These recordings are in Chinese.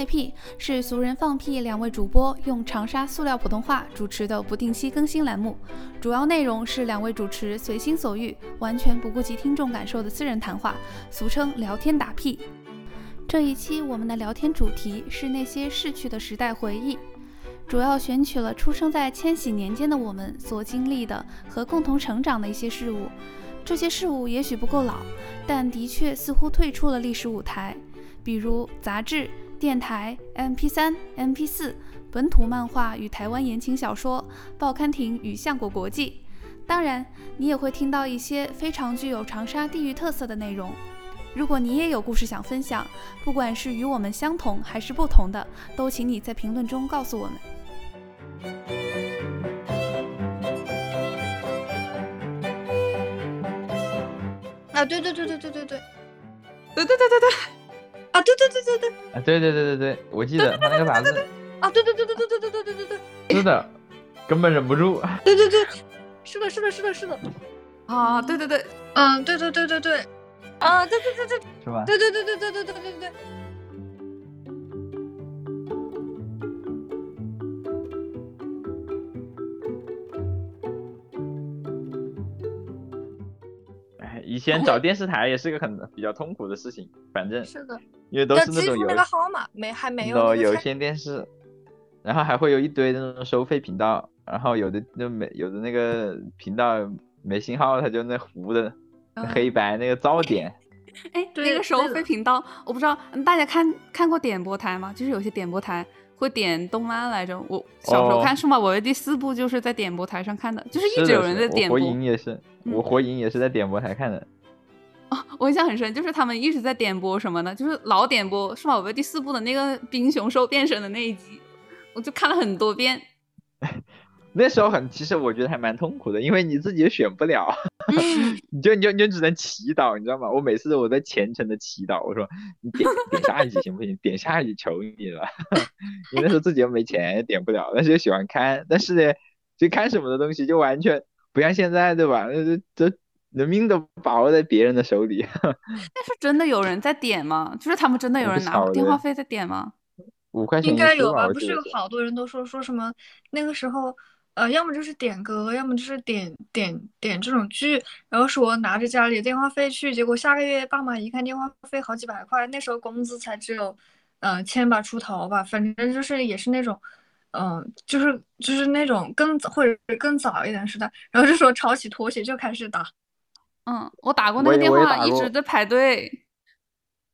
夜屁是俗人放屁两位主播用长沙塑料普通话主持的不定期更新栏目，主要内容是两位主持随心所欲、完全不顾及听众感受的私人谈话，俗称聊天打屁。这一期我们的聊天主题是那些逝去的时代回忆，主要选取了出生在千禧年间的我们所经历的和共同成长的一些事物。这些事物也许不够老，但的确似乎退出了历史舞台。比如杂志、电台、MP3、MP4、本土漫画与台湾言情小说、报刊亭与相果国际。当然，你也会听到一些非常具有长沙地域特色的内容。如果你也有故事想分享，不管是与我们相同还是不同的，都请你在评论中告诉我们。啊，对对对对对对对，对对对对对。啊，对对对对对，啊，对对对对对，我记得他那个啥子，啊，对对对对对对对对对对对，是的，根本忍不住，对对对，是的，是的，是的，是的，啊，对对对，嗯，对对对对对，啊，对对对对，是吧？对对对对对对对对对。以前找电视台也是个很比较痛苦的事情，反正是的，因为都是那种有那个号码没还没有有线电视，然后还会有一堆那种收费频道，然后有的就没有的那个频道没信号，它就那糊的黑白那个噪点。哎，那个收费频道，我不知道大家看看过点播台吗？就是有些点播台会点动漫来着。我小时候看《数码宝贝》第四部就是在点播台上看的，就是一直有人在点播。火影也是，我火影也是在点播台看的。哦，我印象很深，就是他们一直在点播什么呢？就是老点播《数码宝贝》第四部的那个冰熊兽变身的那一集，我就看了很多遍。那时候很，其实我觉得还蛮痛苦的，因为你自己也选不了，你就你就你就只能祈祷，你知道吗？我每次我在虔诚的祈祷，我说你点点下一集行不行？点下一集求你了。你那时候自己又没钱，点不了，但是又喜欢看，但是呢，就看什么的东西就完全不像现在，对吧？那这这。人命都把握在别人的手里。但是真的有人在点吗？就是他们真的有人拿电话费在点吗？五块钱应该有吧？不是有好多人都说说什么那个时候，呃，要么就是点歌，要么就是点点点这种剧，然后说拿着家里的电话费去，结果下个月爸妈一看电话费好几百块，那时候工资才只有嗯千把出头吧，反正就是也是那种，嗯，就是就是那种更早或者更早一点时代，然后就说抄起拖鞋就开始打。嗯，我打过那个电话，一直在排队。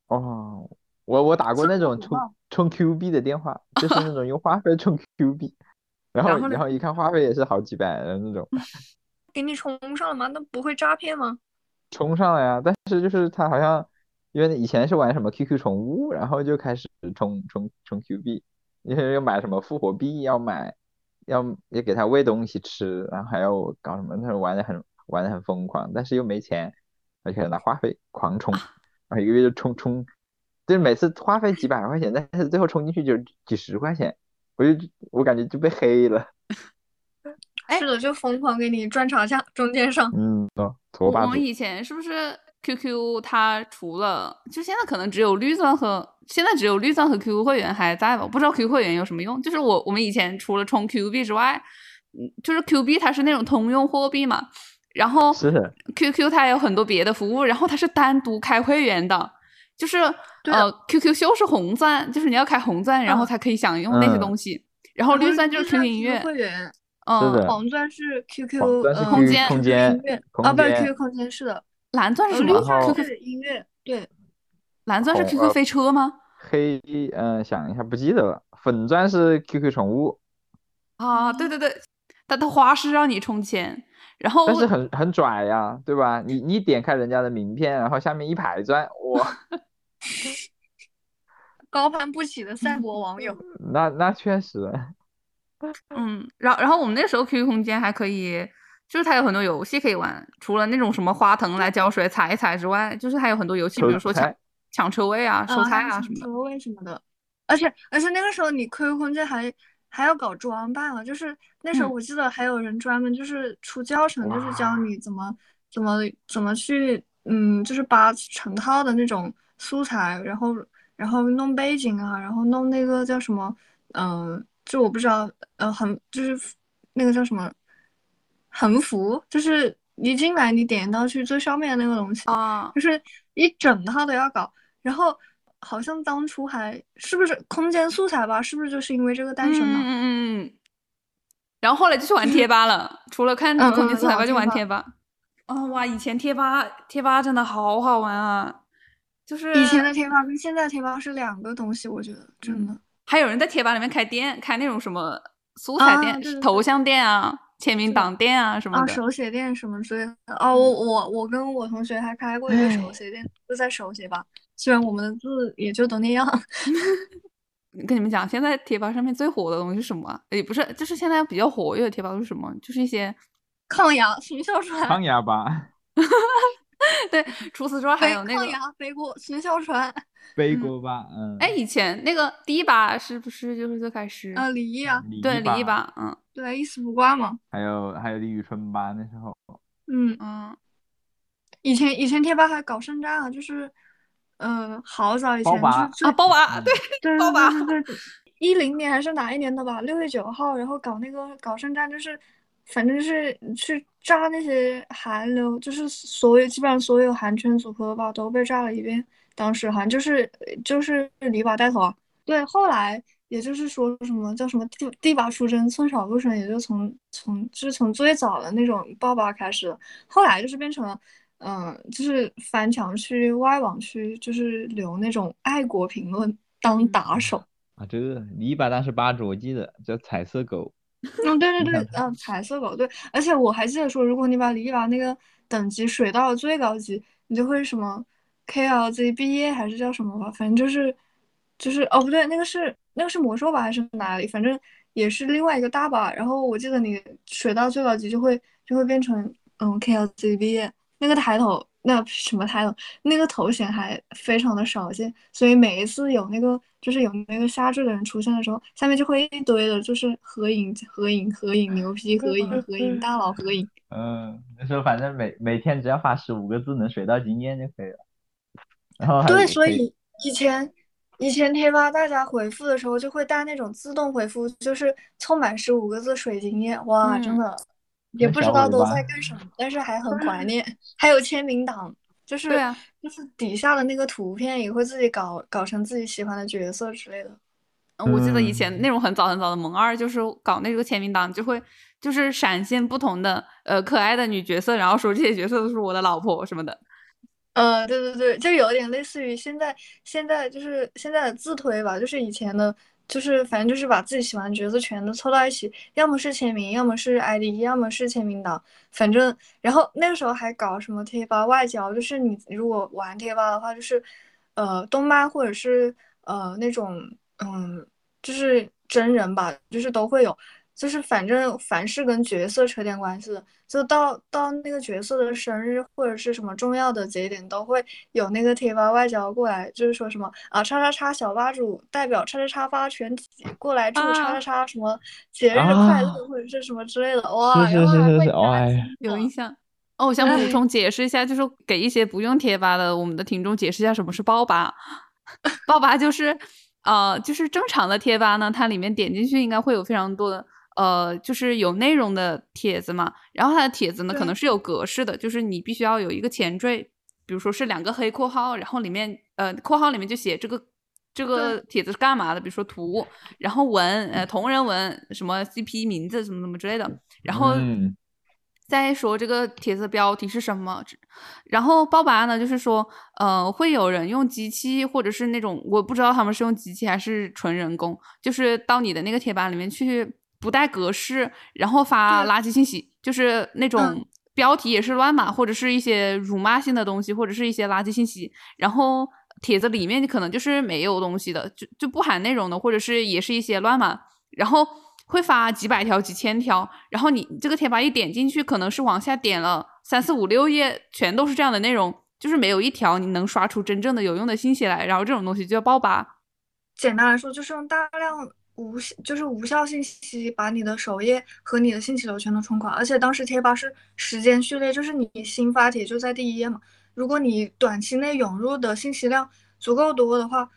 哦，我我打过那种充充 Q 币的电话，就是那种用话费充 Q 币，然后然后一看话费也是好几百的那种。给你充上了吗？那不会诈骗吗？充上了呀，但是就是他好像因为以前是玩什么 QQ 宠物，然后就开始充充充 Q 币，因为要买什么复活币，要买要也给他喂东西吃，然后还要搞什么，那时候玩的很。玩的很疯狂，但是又没钱，而且拿话费狂充，然后一个月就充充，就是每次花费几百块钱，但是最后充进去就几十块钱，我就我感觉就被黑了。是的，就疯狂给你赚差价，中间商。嗯，我们以前是不是 QQ 它除了就现在可能只有绿钻和现在只有绿钻和 QQ 会员还在吧？不知道 QQ 会员有什么用？就是我我们以前除了充 Q 币之外，嗯，就是 Q 币它是那种通用货币嘛。然后，QQ 它有很多别的服务，然后它是单独开会员的，就是呃，QQ 秀是红钻，就是你要开红钻，然后才可以享用那些东西。然后绿钻就是 QQ 音乐会员，嗯，黄钻是 QQ 空间空间啊，不是 QQ 空间是的，蓝钻是绿钻？QQ 音乐对，蓝钻是 QQ 飞车吗？黑嗯，想一下不记得了。粉钻是 QQ 宠物啊，对对对，它的花是让你充钱。然后，但是很很拽呀，对吧？你你点开人家的名片，然后下面一排钻，哇，高攀不起的赛博网友。那那确实，嗯，然后然后我们那时候 QQ 空间还可以，就是它有很多游戏可以玩，除了那种什么花藤来浇水踩一踩之外，就是还有很多游戏，比如说抢抢车位啊、收啊菜啊什么车位什么的。而且而且那个时候你 QQ 空间还还要搞装扮了，就是那时候嗯我记得还有人专门就是出教程，就是教你怎么怎么怎么去嗯，就是扒成套的那种素材，然后然后弄背景啊，然后弄那个叫什么嗯、就我不知道呃横就是那个叫什么横幅，就是一进来你点到去最上面的那个东西。啊，就是一整套都要搞。然后好像当初还是不是空间素材吧？是不是就是因为这个诞生的？嗯嗯嗯嗯。然后后来就去玩贴吧了，除了看嗯空间嗯素材吧，就玩贴吧。哦、哇，以前贴吧贴吧真的好好玩啊！就是以前的贴吧跟现在的贴吧是两个东西，我觉得真的。还有人在贴吧里面开店，开那种什么素材店、啊对对对头像店啊、签名档店啊什么。手写店什么之类的。哦，我我我跟我同学还开过一个手写店，就在手写吧。虽然我们的字也就都那样。跟你们讲，现在贴吧上面最火的东西是什么啊？也不是，就是现在比较活跃的贴吧都是什么？就是一些抗牙秦小船，抗牙吧，对。除此之外，还有那个，抗压背锅秦小船，背嗯锅吧，嗯，哎，以前那个第一把是不是就是最开始？啊，李毅啊，对，李毅李毅吧，嗯对，一丝不挂嘛。还有还有李宇春吧，那时候嗯，嗯，以前以前贴吧还搞圣战啊，就是，呃，好早以前就啊，包吧，嗯对，对包娃一零年还是哪一年的吧？六月九号，然后搞那个搞圣战，就是反正是去炸那些韩流，就是所有基本上所有韩圈组合吧都被炸了一遍。当时好像就是就是李把带头啊，对，后来也就是说什么叫什么地地把出征，寸草不生，也就从从就是从最早的那种爆吧开始，后来就是变成了。嗯，就是翻墙去外网去，就是留那种爱国评论当打手。啊，这个李把当时八着我记得叫彩色狗，嗯，对对对嗯，彩色狗对，而且我还记得说，如果你把李把那个等级水到了最高级，你就会什么 KLZ 毕业还是叫什么吧，反正就是就是哦不对，那个是那个是魔兽吧还是哪里，反正也是另外一个大吧。然后我记得你水到最高级就会就会变成嗯 KLZ 毕业，那个抬头那什么抬头那个头衔还非常的少见，所以每一次有那个就是有那个下坠的人出现的时候，下面就会一堆的就是合影合影合影牛批合影合影大佬合影。嗯，那时候反正每每天只要发十五个字，能水到经验就可以了。然后对，所以以前以前贴吧大家回复的时候就会带那种自动回复，就是凑满十五个字水经验，哇，真嗯的也不知道都在干什么，但是还很怀念。还有签名档，就是啊就是底下的那个图片也会自己搞搞成自己喜欢的角色之类的。嗯我记得以前嗯那种很早很早的萌二，就是搞那个签名档，就会就是闪现不同的呃可爱的女角色，然后说这些角色都是我的老婆什么的。呃，对对对，就有点类似于现在现在就是现在的自推吧，就是以前的，就是反正就是把自己喜欢的角色全都凑到一起，要么是签名，要么是 ID，要么是签名档，反正然后那个时候还搞什么贴吧外交，就是你如果玩贴吧的话，就是呃动漫或者是呃那种嗯就是真人吧，就是都会有。就是反正凡是跟角色扯点关系的，就到到那个角色的生日或者是什么重要的节点，都会有那个贴吧外交过来，就是说什么啊叉叉叉小吧主代表叉叉叉吧全体过来祝叉叉叉什么节日快乐、啊或者是什么之类的，哇，是然后还会是是是是，哎加金，的有印象。哦，我想补哎充解释一下，就是给一些不用贴吧的我们的听众解释一下什么是爆吧。爆吧就是呃，就是正常的贴吧呢，它里面点进去应该会有非常多的呃，就是有内容的帖子嘛。然后它的帖子呢，可能是有格式的，就是你必须要有一个前缀，比如说是两个黑括号，然后里面呃括号里面就写这个。这个帖子是干嘛的？比如说图，然后文，呃，同人文，什么 CP 名字，什么什么之类的。然后嗯再说这个帖子标题是什么。然后爆吧呢，就是说，呃，会有人用机器或者是那种我不知道他们是用机器还是纯人工，就是到你的那个贴吧里面去不带格式，然后发垃圾信息，就是那种嗯标题也是乱码，或者是一些辱骂性的东西，或者是一些垃圾信息，然后。帖子里面可能就是没有东西的，就就不含内容的，或者是也是一些乱码。然后会发几百条、几千条，然后你这个贴吧一点进去，可能是往下点了三四五六页，全都是这样的内容，就是没有一条你能刷出真正的有用的信息来，然后这种东西就叫爆吧。简单来说，就是用大量无就是无效信息把你的首页和你的信息流全都冲垮，而且当时贴吧是时间序列，就是你新发帖就在第一页嘛。如果你短期内涌入的信息量足够多的话，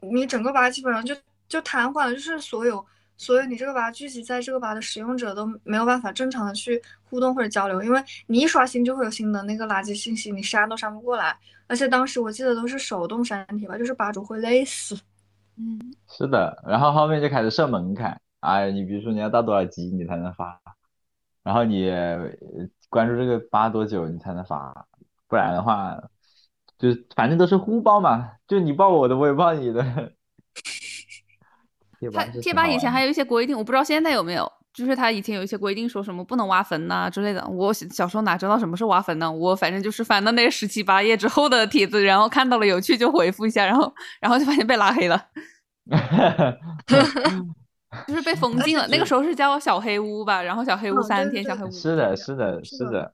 你整个吧基本上就就瘫痪了，就是所有所有你这个吧聚集在这个吧的使用者都没有办法正常的去互动或者交流，因为你一刷新就会有新的那个垃圾信息，你删都删不过来。而且当时我记得都是手动删帖吧，就是吧主会累死。嗯，是的，然后后面就开始设门槛，哎，你比如说你要到多少级你才能发，然后你关注这个发多久你才能发，不然的话，就反正都是互报嘛，就你报我的，我也报你的。他 贴吧以前还有一些规定，我不知道现在有没有，就是他以前有一些规定，说什么不能挖坟呐之类的。我小时候哪知道什么是挖坟呢？我反正就是翻到那十七八页之后的帖子，然后看到了有趣就回复一下，然后然后就发现被拉黑了，就是被封禁了。那个时候是叫小黑屋吧，然后小黑屋三天，小黑屋是的，是的，是的。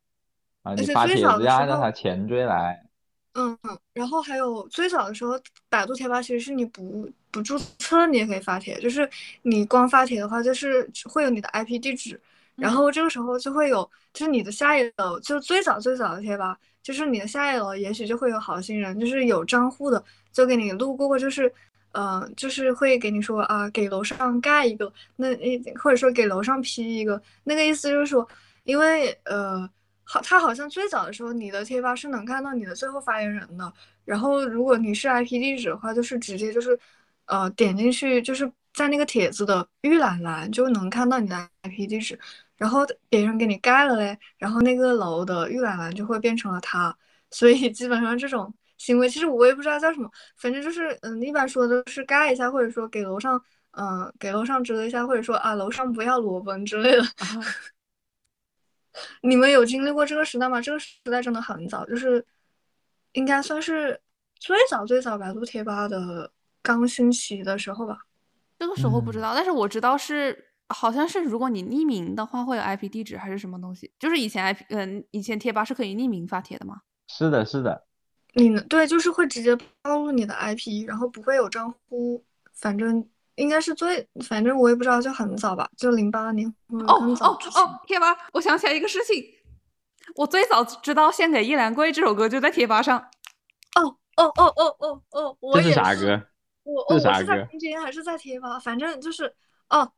啊，你发帖子呀，让他前追来。嗯，然后还有最早的时候，百度贴吧其实是你不不注册你也可以发帖，就是你光发帖的话，就是会有你的 IP 地址，然后这个时候就会有，就是你的下一楼，就最早最早的贴吧，就是你的下一楼也许就会有好心人，就是有账户的，就给你路过，就是，嗯，就是会给你说啊，给楼上盖一个，那或者说给楼上批一个，那个意思就是说，因为呃。好，他好像最早的时候，你的贴吧是能看到你的最后发言人的。然后，如果你是 IP 地址的话，就是直接就是，呃，点进去就是在那个帖子的预览栏就能看到你的 IP 地址。然后别人给你盖了嘞，然后那个楼的预览栏就会变成了他。所以基本上这种行为，其实我也不知道叫什么，反正就是，嗯，一般说的是盖一下，或者说给楼上，嗯，给楼上遮一下，或者说啊，楼上不要裸奔之类的。你们有经历过这个时代吗？这个时代真的很早，就是应该算是最早最早百度贴吧的刚兴起的时候吧。这个时候不知道，但是我知道是好像是如果你匿名的话会有 IP 地址还是什么东西，就是以前 IP 嗯以前贴吧是可以匿名发帖的吗？是的，是的。你对，就是会直接暴露你的 IP，然后不会有账户，反正。应该是最，反正我也不知道，就很早吧，就零八年。哦哦哦，贴吧，我想起来一个事情，我最早知道《献给易兰贵》这首歌就在贴吧上。哦哦哦哦哦哦，我也是。这是啥歌？我我是在空间还是在贴吧？反正就是哦，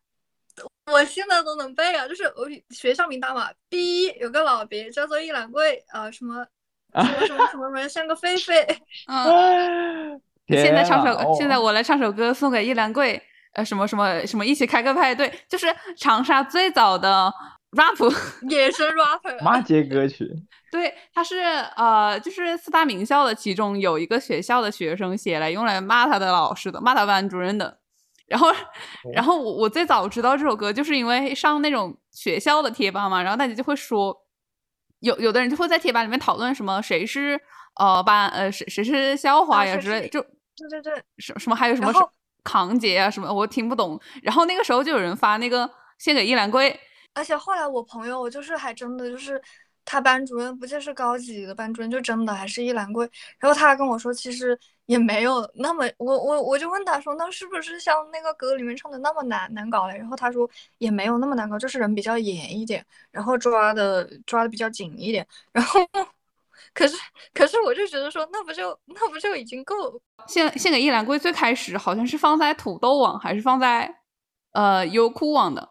我现在都能背啊，就是我学校名单嘛，B 有个老别叫做易兰贵，呃，什么什么什么什么什么像个狒狒。嗯。现在唱首，现在我来唱首歌送给易兰贵。呃，什么什么什么，一起开个派对，就是长沙最早的 rap 野生 rapper 骂街 歌曲。对，他是呃，就是四大名校的其中有一个学校的学生写来用来骂他的老师的，骂他班主任的。然后，然后我我最早知道这首歌，就是因为上那种学校的贴吧嘛，然后大家就会说，有有的人就会在贴吧里面讨论什么谁是呃班呃谁谁是校花呀之类，就对对对，什什么还有什么。扛劫啊什么，我听不懂。然后那个时候就有人发那个献给易兰贵，而且后来我朋友，就是还真的就是他班主任，不就是高级的班主任，就真的还是易兰贵。然后他还跟我说，其实也没有那么，我我我就问他说，那是不是像那个歌里面唱的那么难难搞嘞？然后他说也没有那么难搞，就是人比较严一点，然后抓的抓的比较紧一点，然后。可是，可是我就觉得说，那不就那不就已经够？献献给易兰贵最开始好像是放在土豆网，还是放在呃优酷网的。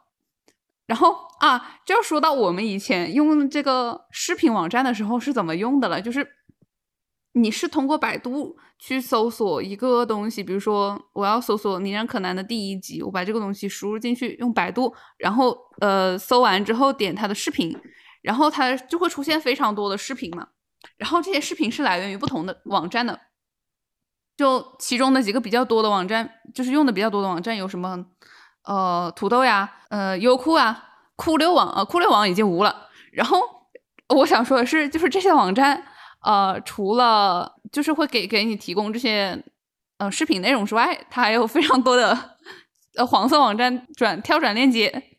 然后啊，就要说到我们以前用这个视频网站的时候是怎么用的了，就是你是通过百度去搜索一个东西，比如说我要搜索《名侦柯南》的第一集，我把这个东西输入进去，用百度，然后呃搜完之后点它的视频，然后它就会出现非常多的视频嘛。然后这些视频是来源于不同的网站的，就其中的几个比较多的网站，就是用的比较多的网站有什么？呃，土豆呀，呃，优酷啊，酷六网啊，酷六网已经无了。然后我想说的是，就是这些网站，呃，除了就是会给给你提供这些呃视频内容之外，它还有非常多的呃黄色网站转跳转链接，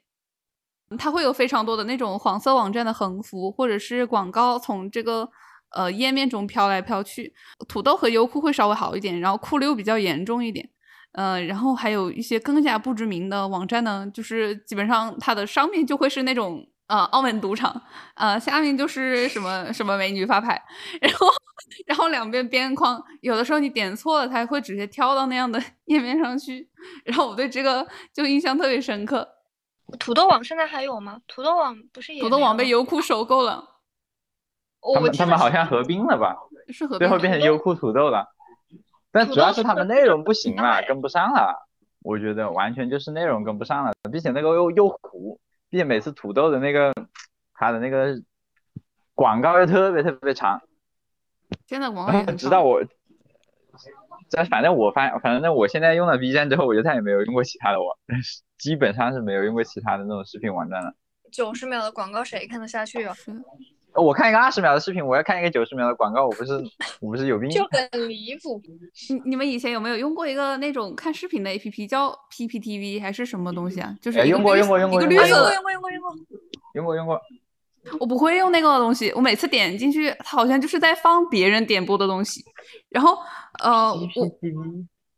它会有非常多的那种黄色网站的横幅或者是广告从这个呃页面中飘来飘去。土豆和优酷会稍微好一点，然后酷溜比较严重一点。呃，然后还有一些更加不知名的网站呢，就是基本上它的上面就会是那种呃澳门赌场，呃下面就是什么什么美女发牌，然后然后两边边框有的时候你点错了，它会直接跳到那样的 页面上去，然后我对这个就印象特别深刻。土豆网现在还有吗？土豆网不是也土豆网被？优酷收购了，他们他们好像合并了吧？是合最后变成优酷土豆了。但主要是他们内容不行了，哎跟不上了。我觉得完全就是内容跟不上了，并且那个又又糊，并且每次土豆的那个它的那个广告又特别特别长，现在广告也然后很长直到我，但反正我发反正我现在用了 B 站之后，我就再也没有用过其他的网，基本上是没有用过其他的那种视频网站了。九十秒的广告谁看得下去啊？是我看一个二十秒的视频，我要看一个九十秒的广告，我不是我不是有病？就很离谱。你你们以前有没有用过一个那种看视频的 A P P 叫 P P T V 还是什么东西啊？就是用过用过用过一个用过啊，用过绿色的用过用过用过。用过用过，我不会用那个东西，我每次点进去，它好像就是在放别人点播的东西，然后呃，我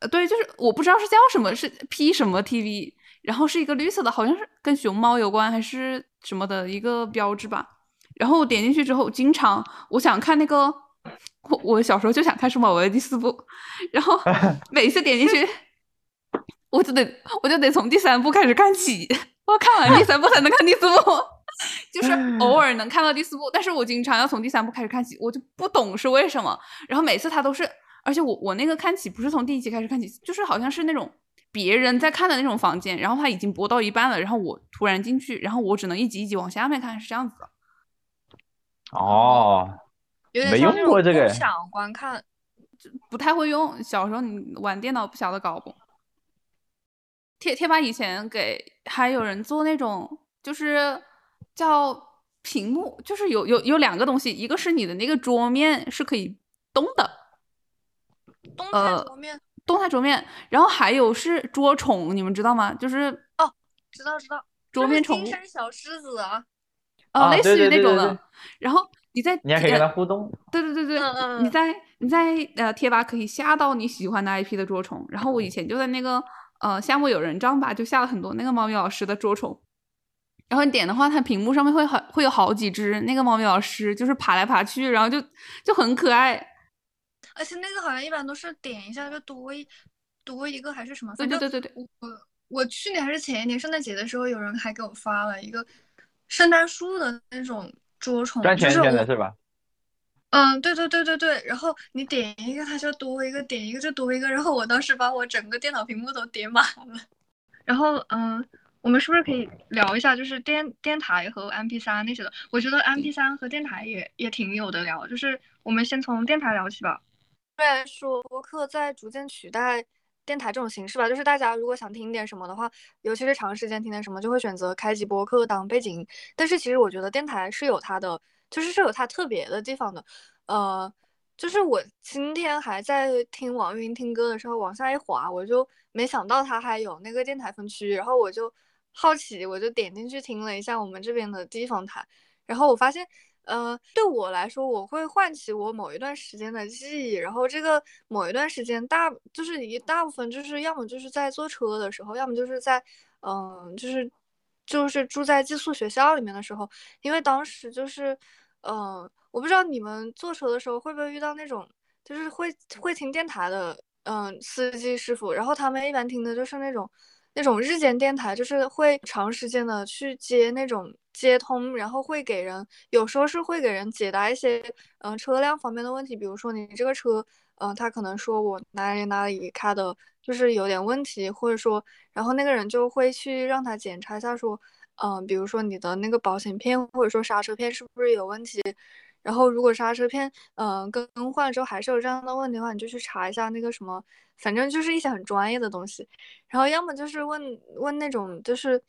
呃对，就是我不知道是叫什么，是 P 什么 TV，然后是一个绿色的，好像是跟熊猫有关还是什么的一个标志吧。然后我点进去之后，经常我想看那个，我我小时候就想看《数码宝贝》第四部，然后 每次点进去，我就得我就得从第三部开始看起，我看完第三部才能看第四部。就是偶尔能看到第四部，但是我经常要从第三部开始看起，我就不懂是为什么。然后每次他都是，而且我我那个看起不是从第一集开始看起，就是好像是那种别人在看的那种房间，然后他已经播到一半了，然后我突然进去，然后我只能一集一集往下面看，是这样子的。哦，有点没像那种用过这个共享观看。不太会用，小时候你玩电脑不晓得搞不？贴贴吧以前给还有人做那种，就是叫屏幕，就是有有有两个东西，一个是你的那个桌面是可以动的，动态呃桌面，动态桌面，然后还有是桌宠，你们知道吗？就是哦知道知道。桌面宠物金，山小狮子啊，呃，啊对类似于那种的。然后你在你还可以跟呃他互动。对对对对，嗯嗯嗯你在你在呃贴吧可以下到你喜欢的 IP 的捉虫，然后我以前就在那个呃夏目友人帐吧就下了很多那个猫咪老师的捉虫，然后你点的话，它屏幕上面会很会有好几只那个猫咪老师，就是爬来爬去，然后就就很可爱。而且那个好像一般都是点一下就多一多一个还是什么，反正对对对对对，我我去年还是前一年圣诞节的时候，有人还给我发了一个圣诞树的那种捉虫，转圈就是我圈的是吧？嗯，对对对对对，然后你点一个它就多一个，点一个就多一个，然后我当时把我整个电脑屏幕都点满了。然后嗯，我们是不是可以聊一下就是电电台和 MP 3那些的？我觉得 MP 3和电台也也挺有的聊，就是我们先从电台聊起吧。虽然说播客在逐渐取代电台这种形式吧，就是大家如果想听点什么的话，尤其是长时间听点什么，就会选择开启播客当背景。但是其实我觉得电台是有它的，就是是有它特别的地方的。呃，就是我今天还在听网易云听歌的时候，往下一滑，我就没想到它还有那个电台分区，然后我就好奇，我就点进去听了一下我们这边的地方台，然后我发现。呃，对我来说，我会唤起我某一段时间的记忆，然后这个某一段时间大就是一大部分就是要么就是在坐车的时候，要么就是在嗯、就是就是住在寄宿学校里面的时候，因为当时就是嗯、我不知道你们坐车的时候会不会遇到那种就是会会听电台的嗯、司机师傅，然后他们一般听的就是那种。那种日间电台就是会长时间的去接那种接通，然后会给人有时候是会给人解答一些嗯、车辆方面的问题，比如说你这个车，嗯、他可能说我哪里哪里开的就是有点问题，或者说，然后那个人就会去让他检查一下说，嗯、比如说你的那个保险片或者说刹车片是不是有问题。然后，如果刹车片，嗯、更换之后还是有这样的问题的话，你就去查一下那个什么，反正就是一些很专业的东西。然后要么就是问问那种就是，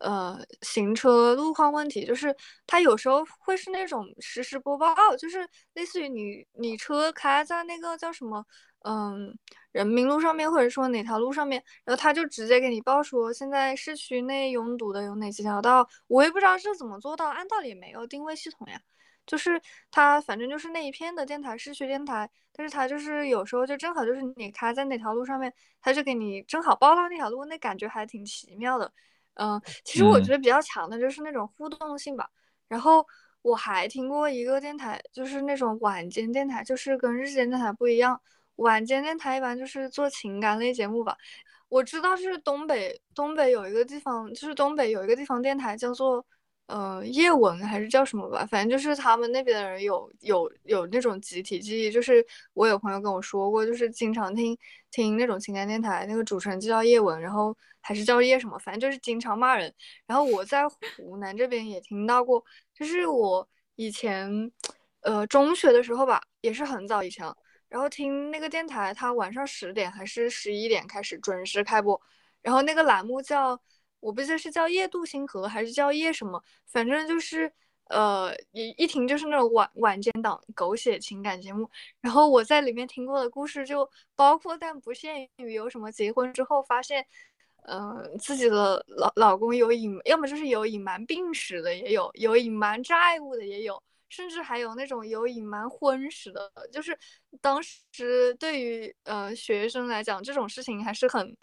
呃行车路况问题，就是它有时候会是那种实时播报，就是类似于你你车开在那个叫什么嗯人民路上面，或者说哪条路上面，然后他就直接给你报说现在市区内拥堵的有哪几条道，我也不知道这怎么做到，按道理没有定位系统呀。就是它，反正就是那一片的电台，市区电台，但是它就是有时候就正好就是你开在哪条路上面，它就给你正好报到那条路，那感觉还挺奇妙的。嗯，其实我觉得比较强的就是那种互动性吧。然后我还听过一个电台，就是那种晚间电台，就是跟日间电台不一样。晚间电台一般就是做情感类节目吧。我知道就是东北，东北有一个地方，就是东北有一个地方电台叫做。呃，叶文还是叫什么吧，反正就是他们那边的人有有有那种集体记忆，就是我有朋友跟我说过，就是经常听听那种情感电台，那个主持人就叫叶文，然后还是叫叶什么，反正就是经常骂人。然后我在湖南这边也听到过，就是我以前呃中学的时候吧，也是很早以前，然后听那个电台，它晚上十点还是十一点开始准时开播，然后那个栏目叫。我不记得是叫夜渡星河还是叫夜什么，反正就是，呃，一一听就是那种晚晚间档狗血情感节目。然后我在里面听过的故事就包括但不限于有什么结婚之后发现，嗯，自己的老老公有隐，要么就是有隐瞒病史的也有，有隐瞒债务的也有，甚至还有那种有隐瞒婚史的。就是当时对于呃学生来讲，这种事情还是很。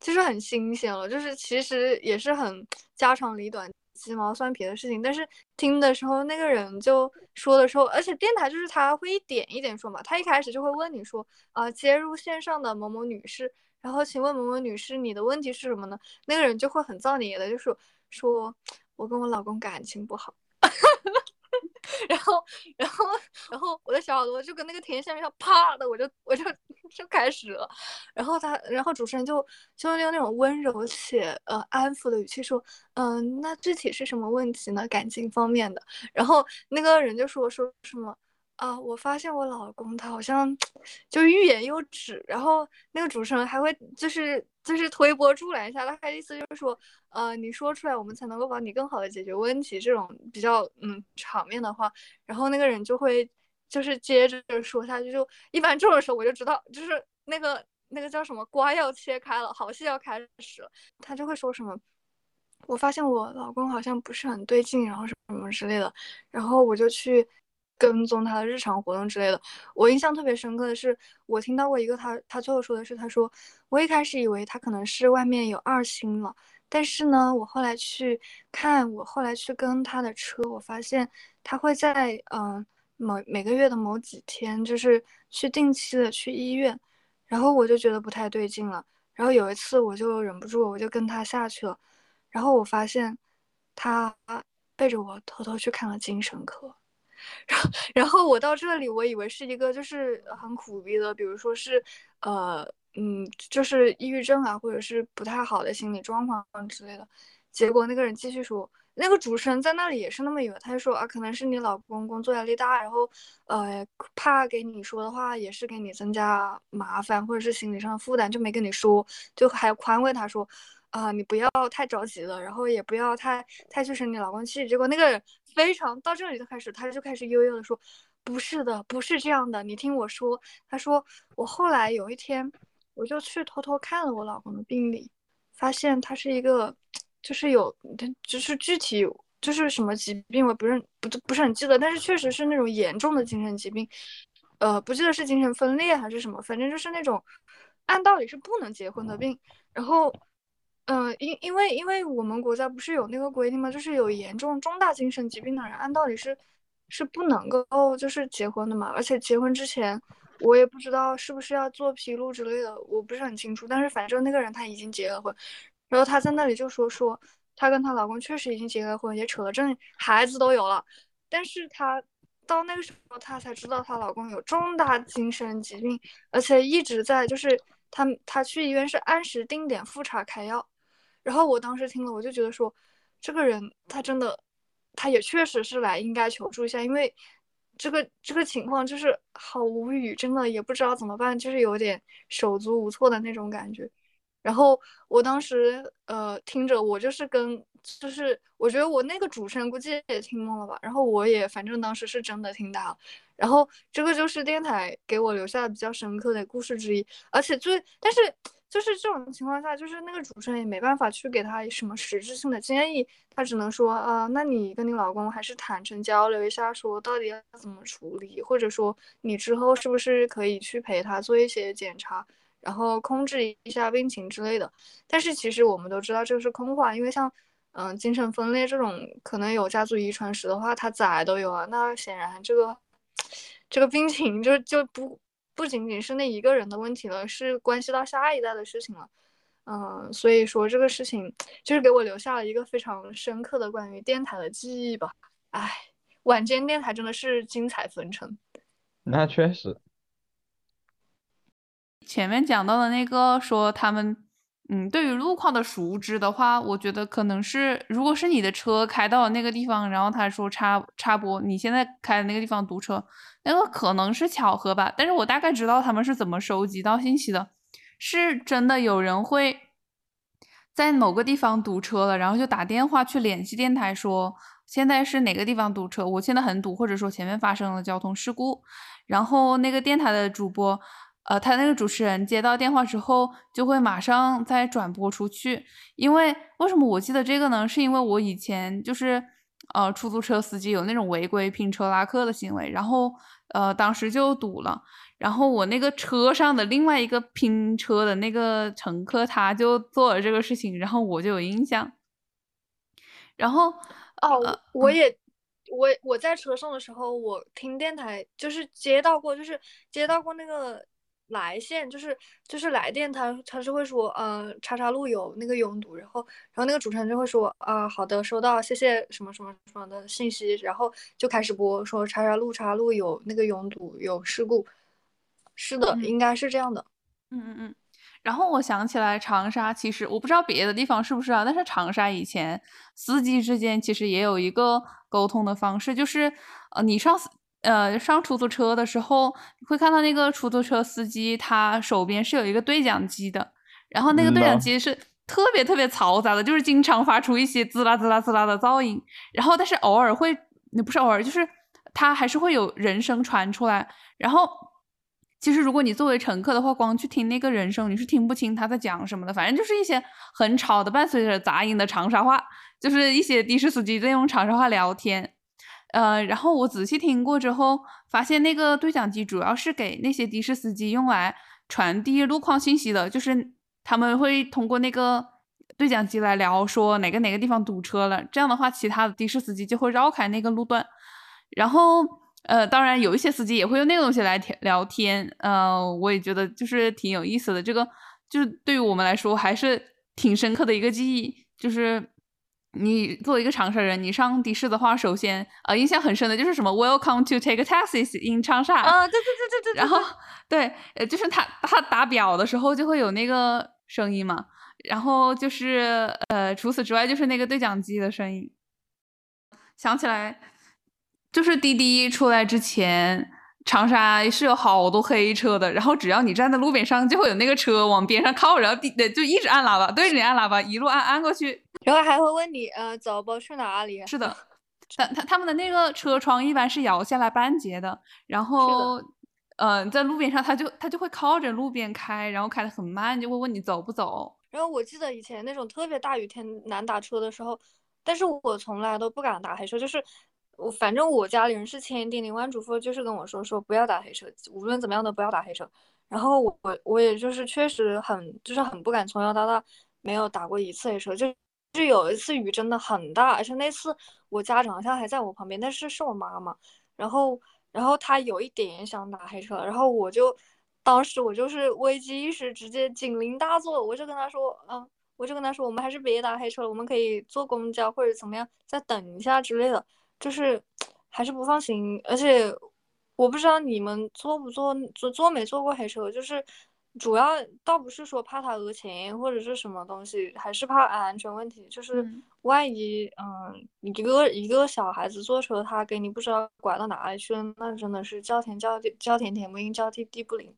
其实很新鲜了，就是其实也是很家长里短、鸡毛蒜皮的事情。但是听的时候，那个人就说的时候，而且电台就是他会一点一点说嘛，他一开始就会问你说啊，接入线上的某某女士，然后请问某某女士，你的问题是什么呢？那个人就会很造孽的，就是说我跟我老公感情不好。然后，然后，然后我的小耳朵就跟那个天线一样，啪的，我就我就就开始了。然后他，然后主持人就就用那种温柔且呃安抚的语气说，嗯，那具体是什么问题呢？感情方面的。然后那个人就说说什么。啊，我发现我老公他好像 就欲言又止，然后那个主持人还会就是就是推波助澜一下，他意思就是说，呃，你说出来我们才能够帮你更好的解决问题，这种比较嗯场面的话，然后那个人就会就是接着说下去，就一般这种时候我就知道，就是那个那个叫什么瓜要切开了，好戏要开始了，他就会说什么，我发现我老公好像不是很对劲，然后什么什么之类的，然后我就去。跟踪他的日常活动之类的，我印象特别深刻的是，我听到过一个他，他最后说的是，他说我一开始以为他可能是外面有二心了，但是呢，我后来去看，我后来去跟他的车，我发现他会在嗯某每个月的某几天，就是去定期的去医院，然后我就觉得不太对劲了，然后有一次我就忍不住，我就跟他下去了，然后我发现他背着我偷偷去看了精神科。然后，然后我到这里，我以为是一个就是很苦逼的，比如说是，呃，嗯，就是抑郁症啊，或者是不太好的心理状况之类的。结果那个人继续说，那个主持人在那里也是那么以为，他就说啊，可能是你老公工作压力大，然后，呃，怕给你说的话也是给你增加麻烦，或者是心理上的负担，就没跟你说，就还宽慰他说，啊，你不要太着急了，然后也不要太太去生你老公气。结果那个。非常到这里就开始，他就开始悠悠的说：“不是的，不是这样的，你听我说。”他说：“我后来有一天，我就去偷偷看了我老公的病历，发现他是一个，就是有，就是具体就是什么疾病，我不认不不是很记得，但是确实是那种严重的精神疾病，呃，不记得是精神分裂还是什么，反正就是那种按道理是不能结婚的病，然后。”嗯，因因为因为我们国家不是有那个规定吗？就是有严重重大精神疾病的人，按道理是是不能够就是结婚的嘛。而且结婚之前，我也不知道是不是要做披露之类的，我不是很清楚。但是反正那个人他已经结了婚，然后他在那里就说说，她跟她老公确实已经结了婚，也扯了证，孩子都有了。但是她到那个时候，她才知道她老公有重大精神疾病，而且一直在就是她她去医院是按时定点复查开药。然后我当时听了，我就觉得说，这个人他真的，他也确实是来应该求助一下，因为这个这个情况就是好无语，真的也不知道怎么办，就是有点手足无措的那种感觉。然后我当时呃听着，我就是跟就是我觉得我那个主持人估计也听懵了吧，然后我也反正当时是真的听到了，然后这个就是电台给我留下的比较深刻的故事之一，而且最但是。就是这种情况下，就是那个主持人也没办法去给他什么实质性的建议，他只能说啊，那你跟你老公还是坦诚交流一下，说到底要怎么处理，或者说你之后是不是可以去陪他做一些检查，然后控制一下病情之类的。但是其实我们都知道这是空话，因为像嗯精神分裂这种可能有家族遗传史的话，他崽都有啊，那显然这个 这个病情就就不。不仅仅是那一个人的问题了，是关系到下一代的事情了。嗯，所以说这个事情就是给我留下了一个非常深刻的关于电台的记忆吧。哎，晚间电台真的是精彩纷呈。那确实。前面讲到的那个说他们。嗯，对于路况的熟知的话，我觉得可能是，如果是你的车开到了那个地方，然后他说插插播，你现在开的那个地方堵车，那个可能是巧合吧。但是我大概知道他们是怎么收集到信息的，是真的有人会在某个地方堵车了，然后就打电话去联系电台说现在是哪个地方堵车，我现在很堵，或者说前面发生了交通事故，然后那个电台的主播。呃，他那个主持人接到电话之后，就会马上再转播出去。因为为什么我记得这个呢？是因为我以前就是，呃，出租车司机有那种违规拼车拉客的行为，然后呃，当时就堵了。然后我那个车上的另外一个拼车的那个乘客，他就做了这个事情，然后我就有印象。然后哦，我也我我在车上的时候，我听电台就是接到过，就是接到过那个。来线就是就是来电，他他是会说，呃，叉叉路有那个拥堵，然后然后那个主持人就会说，啊，好的，收到，谢谢什么什么什么的信息，然后就开始播说叉叉路叉路有那个拥堵有事故，是的，应该是这样的，嗯嗯嗯。然后我想起来，长沙其实我不知道别的地方是不是啊，但是长沙以前司机之间其实也有一个沟通的方式，就是呃，你上。呃，上出租车的时候，会看到那个出租车司机，他手边是有一个对讲机的，然后那个对讲机是特别特别嘈杂的，就是经常发出一些滋啦滋啦滋啦的噪音。然后，但是偶尔会，那不是偶尔，就是他还是会有人声传出来。然后，其实如果你作为乘客的话，光去听那个人声，你是听不清他在讲什么的。反正就是一些很吵的，伴随着杂音的长沙话，就是一些的士司机在用长沙话聊天。呃，然后我仔细听过之后，发现那个对讲机主要是给那些的士司机用来传递路况信息的，就是他们会通过那个对讲机来聊，说哪个哪个地方堵车了。这样的话，其他的的士司机就会绕开那个路段。然后，呃，当然有一些司机也会用那个东西来聊天。呃，我也觉得就是挺有意思的。这个就是对于我们来说还是挺深刻的一个记忆，就是。你作为一个长沙人，你上的士的话，首先呃印象很深的就是什么 Welcome to take taxis in 长沙啊，对对对对对，然后对，呃就是他他打表的时候就会有那个声音嘛，然后就是呃除此之外就是那个对讲机的声音。想起来，就是滴滴出来之前。长沙是有好多黑车的，然后只要你站在路边上，就会有那个车往边上靠，然后地就一直按喇叭，对着你按喇叭，一路按按过去，然后还会问你，呃，走不去哪里？是的，他他他们的那个车窗一般是摇下来半截的，然后，嗯，在路边上他就他就会靠着路边开，然后开的很慢，就会问你走不走。然后我记得以前那种特别大雨天难打车的时候，但是我从来都不敢打黑车，就是。我反正我家里人是千叮咛万嘱咐，就是跟我说说不要打黑车，无论怎么样都不要打黑车。然后我我我也就是确实很就是很不敢，从小到大没有打过一次黑车。就就有一次雨真的很大，而且那次我家长好像还在我旁边，但是是我妈妈。然后然后她有一点想打黑车，然后我就当时我就是危机意识直接警铃大作，我就跟她说，嗯，我就跟她说我们还是别打黑车了，我们可以坐公交或者怎么样，再等一下之类的。就是还是不放心，而且我不知道你们坐不坐坐坐没坐过黑车，就是主要倒不是说怕他讹钱或者是什么东西，还是怕安全问题。就是万一嗯一个一个小孩子坐车，他给你不知道拐到哪里去了，那真的是叫天叫地叫天天不应，叫地地不灵。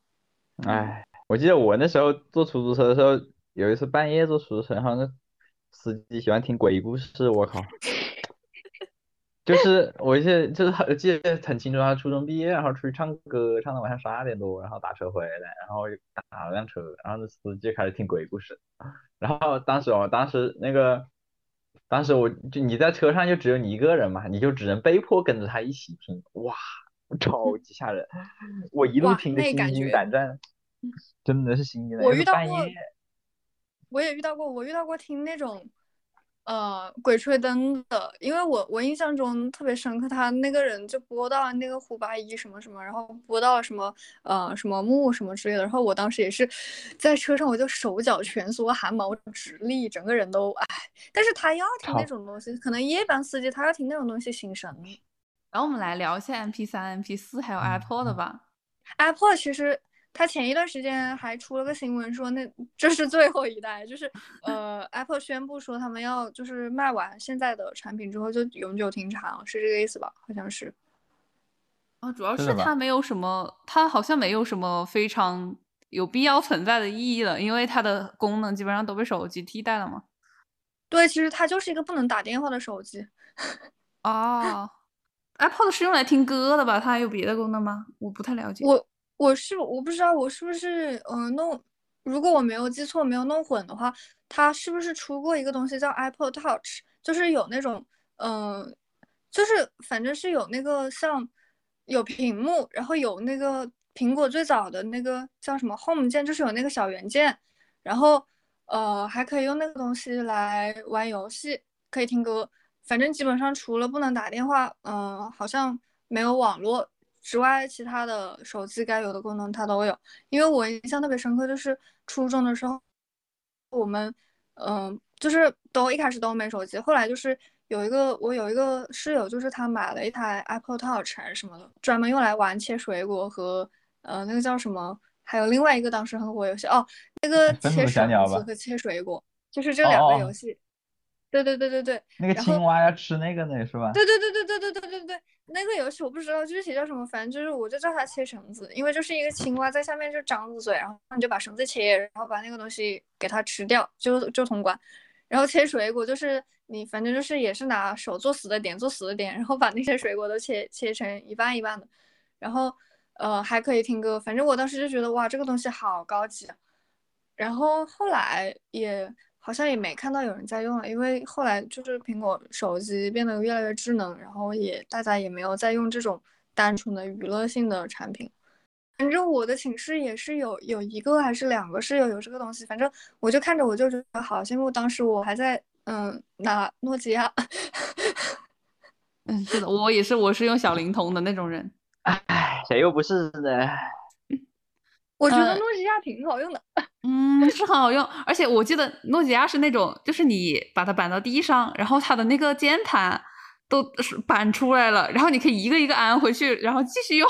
哎，我记得我那时候坐出租车的时候，有一次半夜坐出租车，然后那司机喜欢听鬼故事，我靠！就是我记得就是很记得很清楚，他初中毕业，然后出去唱歌，唱到晚上十二点多，然后打车回来，然后就打了辆车，然后那司机开始听鬼故事，然后当时哦，当时那个，当时我就你在车上就只有你一个人嘛，你就只能被迫跟着他一起听，哇，超级吓人，我一路听的心惊胆战，真的是心惊胆战。我遇到过我也遇到过，我遇到过听那种，呃，鬼吹灯的，因为我我印象中特别深刻，他那个人就播到了那个胡八一什么什么，然后播到了什么呃什么木什么之类的，然后我当时也是在车上，我就手脚蜷缩，汗毛直立，整个人都哎，但是他要听那种东西，可能夜班司机他要听那种东西醒神。然后我们来聊一下 MP 三、MP 四还有 iPod 吧。iPod 其实它前一段时间还出了个新闻说那这是最后一代，就是呃 Apple 宣布说他们要就是卖完现在的产品之后就永久停产，是这个意思吧？好像是。啊，主要是它没有什么，它好像没有什么非常有必要存在的意义了，因为它的功能基本上都被手机替代了嘛。对，其实它就是一个不能打电话的手机。哦，iPod 是用来听歌的吧？它还有别的功能吗？我不太了解。我我是我不知道我是不是嗯、弄，如果我没有记错没有弄混的话，它是不是出过一个东西叫 Apple Touch，就是有那种嗯、就是反正是有那个像有屏幕，然后有那个苹果最早的那个叫什么 Home 键，就是有那个小元件，然后呃还可以用那个东西来玩游戏，可以听歌。反正基本上除了不能打电话，嗯、好像没有网络之外，其他的手机该有的功能它都有。因为我印象特别深刻，就是初中的时候，我们嗯、就是都一开始都没手机，后来就是有一个我有一个室友，就是他买了一台 Apple Touch 还是什么的，专门用来玩切水果和呃那个叫什么，还有另外一个当时很火游戏哦，那个 切绳子小鸟吧子和切水果，就是这两个游戏。对对对对对，那个青蛙要吃那个呢是吧？对对对对对对对对对，那个游戏我不知道具体叫什么，反正就是我就叫它切绳子，因为就是一个青蛙在下面就张着嘴，然后你就把绳子切，然后把那个东西给它吃掉，就就通关。然后切水果就是你反正就是也是拿手做死的点做死的点，然后把那些水果都切切成一半一半的，然后呃还可以听歌，反正我当时就觉得哇这个东西好高级啊。然后后来也好像也没看到有人在用了，因为后来就是苹果手机变得越来越智能，然后也大家也没有再用这种单纯的娱乐性的产品。反正我的寝室也是有有一个还是两个室友有这个东西，反正我就看着我就觉得好羡慕。当时我还在嗯拿诺基亚，嗯，是的，我也是，我是用小灵通的那种人。哎，谁又不是呢？我觉得呃诺基亚挺好用的。嗯，是很好用，而且我记得诺基亚是那种，就是你把它搬到地上，然后它的那个键盘都是搬出来了，然后你可以一个一个安回去，然后继续用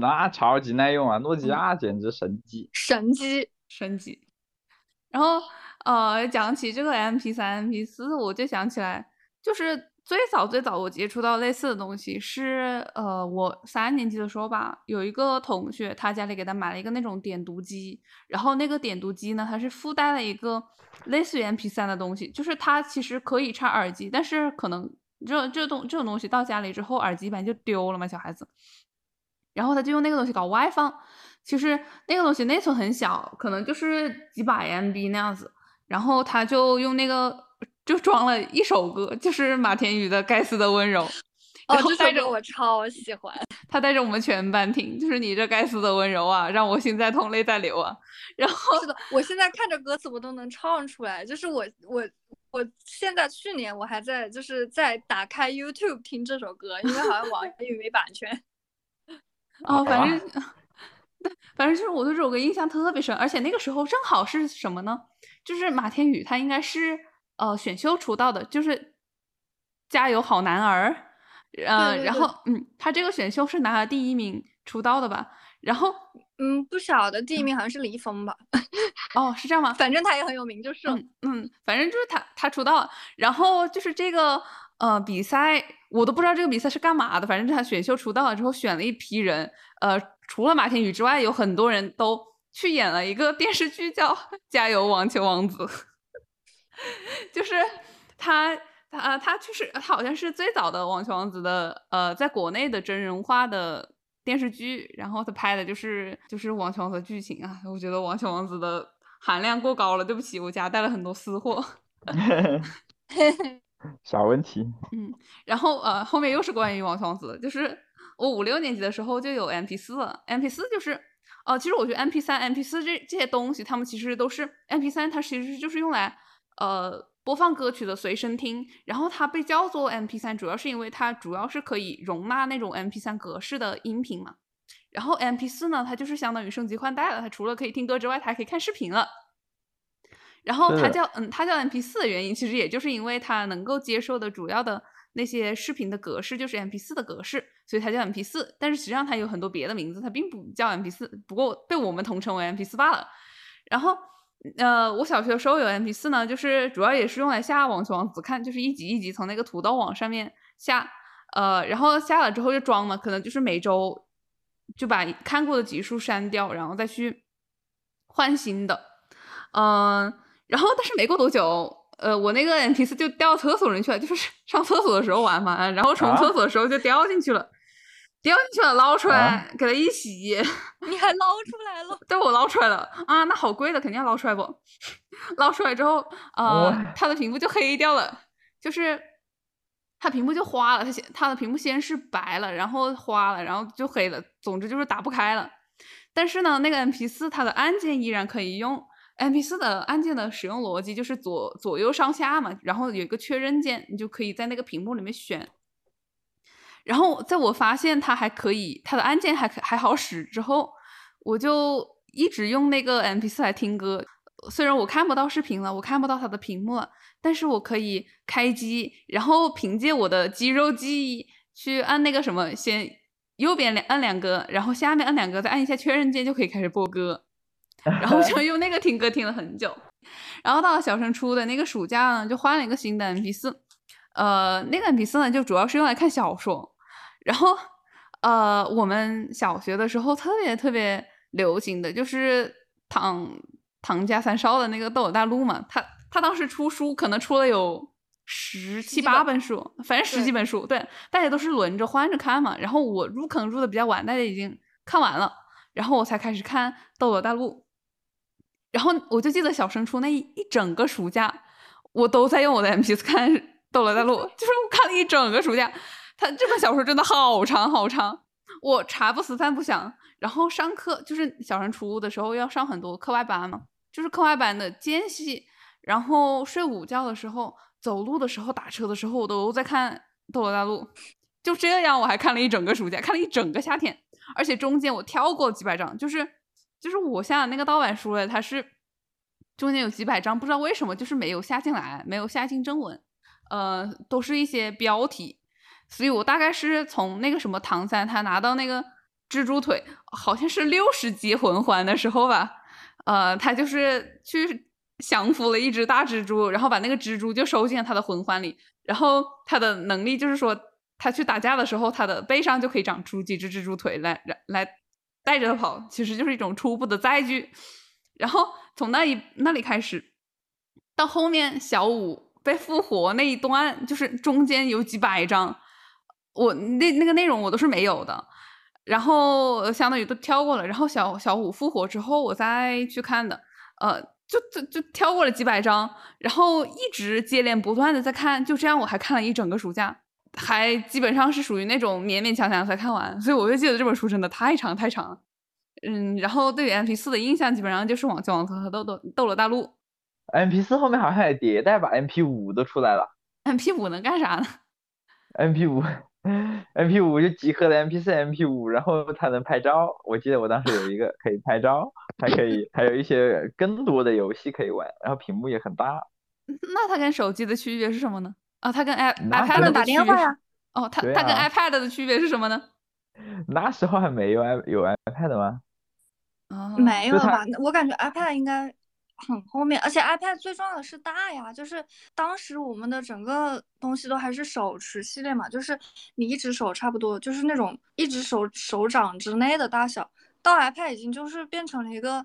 那超级耐用啊，诺嗯基亚简直神机。神机，神机。然后呃，讲起这个 MP 三、MP 四，我就想起来，就是最早最早我接触到类似的东西是呃，我三年级的时候吧，有一个同学他家里给他买了一个那种点读机，然后那个点读机呢，它是附带了一个类似于 MP 三的东西，就是它其实可以插耳机，但是可能这这东这种东西到家里之后，耳机一般就丢了嘛，小孩子。然后他就用那个东西搞外放，其实那个东西内存很小，可能就是几百 MB 那样子。然后他就用那个就装了一首歌，就是马天宇的《该死的温柔》，哦然，后带着这首歌我超喜欢。他带着我们全班听，就是你这该死的温柔啊，让我心在痛，泪在流啊。然后是的，我现在看着歌词我都能唱出来。就是我我我现在去年我还在就是在打开 YouTube 听这首歌，因为好像网易云没版权。哦，反哇正反正就是我对这首歌印象特别深，而且那个时候正好是什么呢？就是马天宇他应该是呃选秀出道的，就是《加油好男儿》，呃，对对然后嗯，他这个选秀是拿了第一名出道的吧？然后嗯，不晓得第一名好像是李易峰吧，哦，是这样吗？反正他也很有名，就是。嗯嗯，反正就是他他出道了，然后就是这个呃比赛，我都不知道这个比赛是干嘛的，反正他选秀出道了之后选了一批人，呃，除了马天宇之外，有很多人都去演了一个电视剧叫《加油网球王子》，就是他他他就是他好像是最早的网球王子的呃，在国内的真人化的电视剧，然后他拍的就是就是网球王子的剧情啊，我觉得网球王子的含量过高了，对不起，我家带了很多私货。啥问题？嗯，然后呃，后面又是关于王王子，就是我五六年级的时候就有 M P 四了。M P 四就是哦，其实我觉得 M P 三、M P 四这这些东西，他们其实都是 M P 三，它其实就是用来呃播放歌曲的随身听。然后它被叫做 M P 三，主要是因为它主要是可以容纳那种 M P 三格式的音频嘛。然后 M P 四呢，它就是相当于升级换代了，它除了可以听歌之外，它还可以看视频了。然后它叫嗯，它叫 M P 四的原因，其实也就是因为它能够接受的主要的那些视频的格式就是 M P 四的格式，所以它叫 M P 四。但是实际上它有很多别的名字，它并不叫 M P 四，不过被我们统称为 M P 四罢了。然后呃，我小学的时候有 M P 四呢，就是主要也是用来下网球王子看，就是一集一集从那个土豆网上面下，呃，然后下了之后就装嘛，可能就是每周就把看过的集数删掉，然后再去换新的，嗯。然后，但是没过多久，呃，我那个 M P 四就掉厕所里去了，就是上厕所的时候玩嘛，然后冲厕所的时候就掉进去了，掉进去了，捞出来给它一洗，你还捞出来了？对，我捞出来了啊，那好贵的，肯定要捞出来不？捞出来之后，呃，它的屏幕就黑掉了，就是它屏幕就花了，它先它的屏幕先是白了，然后花了，然后就黑了，总之就是打不开了。但是呢，那个 M P 四它的按键依然可以用。M P 四的按键的使用逻辑就是左左右上下嘛，然后有一个确认键，你就可以在那个屏幕里面选。然后在我发现它还可以，它的按键还还好使之后，我就一直用那个 M P 四来听歌。虽然我看不到视频了，我看不到它的屏幕了，但是我可以开机，然后凭借我的肌肉记忆去按那个什么，先右边两按两个，然后下面按两个，再按一下确认键，就可以开始播歌。然后就用那个听歌听了很久，然后到了小升初的那个暑假呢，就换了一个新的 M P 四，呃，那个 M P 四呢就主要是用来看小说，然后呃，我们小学的时候特别特别流行的就是唐唐家三少的那个《斗罗大陆》嘛，他他当时出书可能出了有十七八本书，反正十几本书，对，大家都是轮着换着看嘛，然后我入坑入的比较晚，大家已经看完了，然后我才开始看《斗罗大陆》。然后我就记得小升初那一一整个暑假，我都在用我的 M P 四看《斗罗大陆》，就是我看了一整个暑假。他这本小说真的好长好长，我茶不思饭不想。然后上课就是小升初的时候要上很多课外班嘛，就是课外班的间隙，然后睡午觉的时候、走路的时候、打车的时候，我都在看《斗罗大陆》。就这样，我还看了一整个暑假，看了一整个夏天，而且中间我跳过几百章，就是。就是我下的那个盗版书了，它是中间有几百章，不知道为什么就是没有下进来，没有下进正文，呃，都是一些标题，所以我大概是从那个什么唐三他拿到那个蜘蛛腿，好像是六十级魂环的时候吧，呃，他就是去降服了一只大蜘蛛，然后把那个蜘蛛就收进了他的魂环里，然后他的能力就是说他去打架的时候，他的背上就可以长出几只蜘蛛腿来，来。带着他跑，其实就是一种初步的载具。然后从那一那里开始，到后面小五被复活那一段，就是中间有几百章，我那那个内容我都是没有的。然后相当于都跳过了。然后小小五复活之后，我再去看的，呃，就就就跳过了几百章，然后一直接连不断的在看，就这样我还看了一整个暑假。还基本上是属于那种勉勉强强才看完，所以我就记得这本书真的太长太长了。嗯，然后对于 M P 四的印象基本上就是《网球王子》和《斗斗斗罗大陆》。M P 四后面好像也迭代吧，M P 五都出来了。M P 五能干啥呢？M P 五 M P 五就集合了 M P 四、M P 五，然后它能拍照。我记得我当时有一个可以拍照，还可以还有一些更多的游戏可以玩，然后屏幕也很大。那它跟手机的区别是什么呢？啊，它跟 i iPad 打电话呀？哦，它它跟 iPad 的区别是什么呢？那时候还没有 i 有 iPad 吗？哦，没有吧？我感觉 iPad 应该很后面，而且 iPad 最重要的是大呀。就是当时我们的整个东西都还是手持系列嘛，就是你一只手差不多就是那种一只手手掌之内的大小，到 iPad 已经就是变成了一个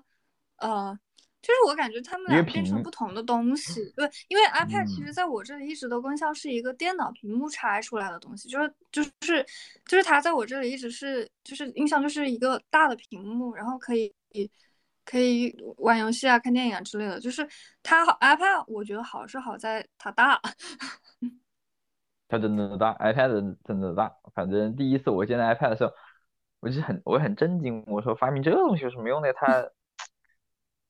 呃，就是我感觉他们俩变成不同的东西。对，因为 iPad 其嗯实在我这里一直都更像是一个电脑屏幕拆出来的东西，就是就是就是它在我这里一直是就是印象就是一个大的屏幕，然后可以可以玩游戏啊、看电影啊之类的。就是它好 iPad，我觉得好是好在它大。它真的大，iPad 真的大。反正第一次我见到 iPad 的时候，我就很我很震惊，我说发明这个东西有什么用呢？它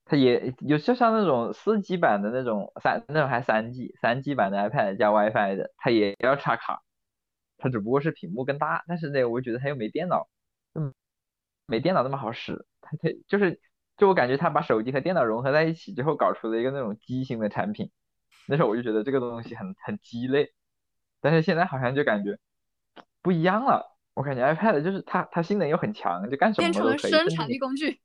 它也有就像那种四 G 版的那种三那种还三 G 三 G 版的 iPad 加 WiFi 的，它也要插卡，它只不过是屏幕更大，但是呢，我觉得它又没电脑，嗯，没电脑那么好使。它它就是就我感觉他把手机和电脑融合在一起之后，搞出了一个那种畸形的产品。那时候我就觉得这个东西很很鸡肋。但是现在好像就感觉不一样了，我感觉 iPad 就是它它性能又很强，就干什么变成都可以。了生产力工具。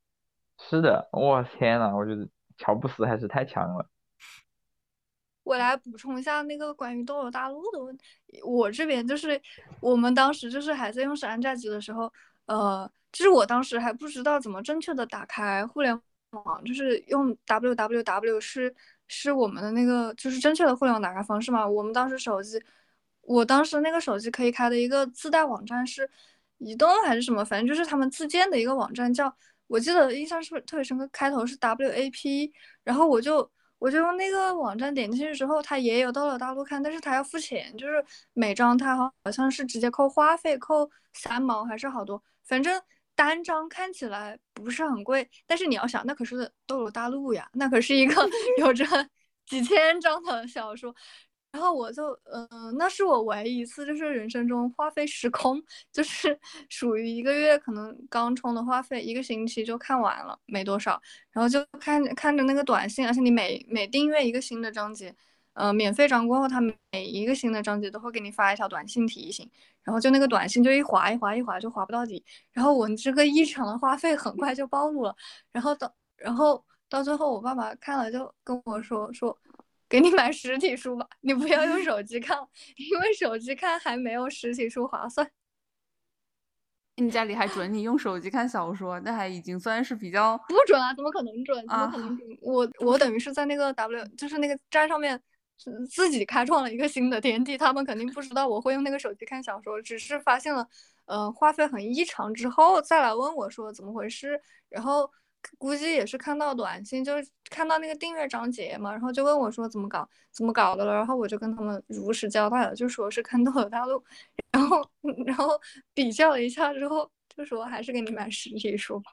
是的，我天呐，我觉得乔布斯还是太强了。我来补充一下那个关于斗罗大陆的问题。我这边就是我们当时就是还在用山寨机的时候，呃，就是我当时还不知道怎么正确的打开互联网，就是用 www 是是我们的那个就是正确的互联网打开方式嘛。我们当时手机，我当时那个手机可以开的一个自带网站是移动还是什么，反正就是他们自建的一个网站叫，我记得印象是不是特别深刻，开头是 WAP，然后我就。我就用那个网站点进去之后，它也有到了大陆看，但是它要付钱，就是每张它好好像是直接扣话费，扣三毛还是好多，反正单张看起来不是很贵，但是你要想，那可是斗罗大陆呀，那可是一个 有着几千张的小说。然后我就，嗯、呃，那是我唯一一次就是人生中话费时控，就是属于一个月可能刚充的话费，一个星期就看完了，没多少。然后就看看着那个短信，而且你每每订阅一个新的章节，呃，免费章过后，它每一个新的章节都会给你发一条短信提醒，然后就那个短信就一划一划一划就划不到底，然后我这个异常的花费很快就暴露了，然后到然后到最后我爸爸看了就跟我说说。给你买实体书吧，你不要用手机看，因为手机看还没有实体书划算。你家里还准你用手机看小说，那还已经算是比较不准啊？怎么可能准？怎么可能准？啊、我我等于是在那个 W，就是那个站上面自己开创了一个新的天地。他们肯定不知道我会用那个手机看小说，只是发现了，呃，话费很异常之后再来问我说怎么回事，然后。估计也是看到短信，就是看到那个订阅章节嘛，然后就问我说怎么搞，怎么搞的了，然后我就跟他们如实交代了，就说是看斗罗大陆，然后然后比较了一下之后，就说还是给你买实体书吧。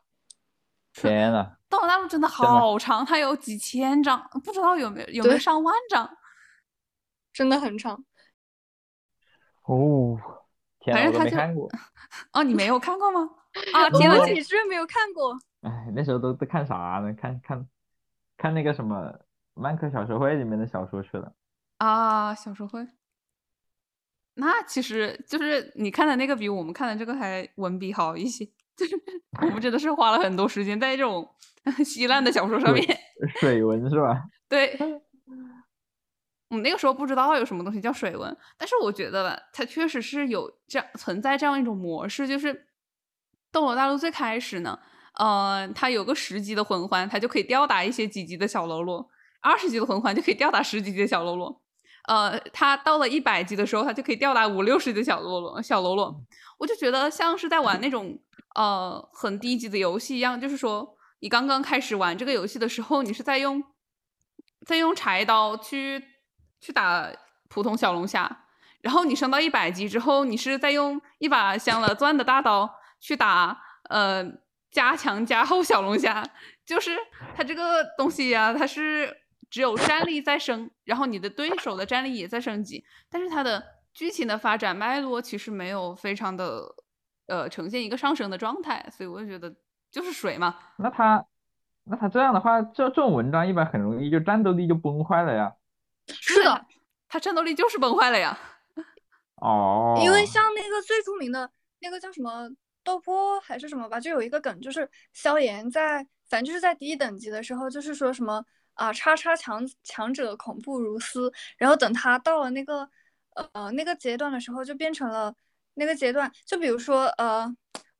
天呐，斗罗大陆真的好长，它有几千章，不知道有没有有没有上万章，真的很长。哦，天呐，我都没看过。哦，你没有看过吗？啊，天呐，你居然没有看过？哎，那时候都都看啥呢？看看看那个什么《漫客小说会》里面的小说去了。啊，小说会。那其实就是你看的那个比我们看的这个还文笔好一些，就是我们真的是花了很多时间在这种稀烂的小说上面。水文是吧？对。我们那个时候不知道有什么东西叫水文，但是我觉得吧，它确实是有这样存在这样一种模式，就是斗罗大陆最开始呢。呃，它有个十级的魂环，它就可以吊打一些几级的小喽啰；二十级的魂环就可以吊打十几级的小喽啰。呃，他到了一百级的时候，他就可以吊打五六十级的小喽啰。小喽啰，我就觉得像是在玩那种呃很低级的游戏一样，就是说你刚刚开始玩这个游戏的时候，你是在用在用柴刀去去打普通小龙虾，然后你升到一百级之后，你是在用一把镶了钻的大刀去打呃。加强加厚小龙虾，就是它这个东西呀、它是只有战力在升，然后你的对手的战力也在升级，但是它的剧情的发展脉络其实没有非常的呃呈现一个上升的状态，所以我就觉得就是水嘛。那它那它这样的话，这这种文章一般很容易就战斗力就崩坏了呀。是的，他战斗力就是崩坏了呀。哦。因为像那个最著名的那个叫什么？斗破还是什么吧，就有一个梗，就是萧炎在，反正就是在低等级的时候，就是说什么啊，叉叉强强者恐怖如斯，然后等他到了那个呃那个阶段的时候，就变成了那个阶段，就比如说呃，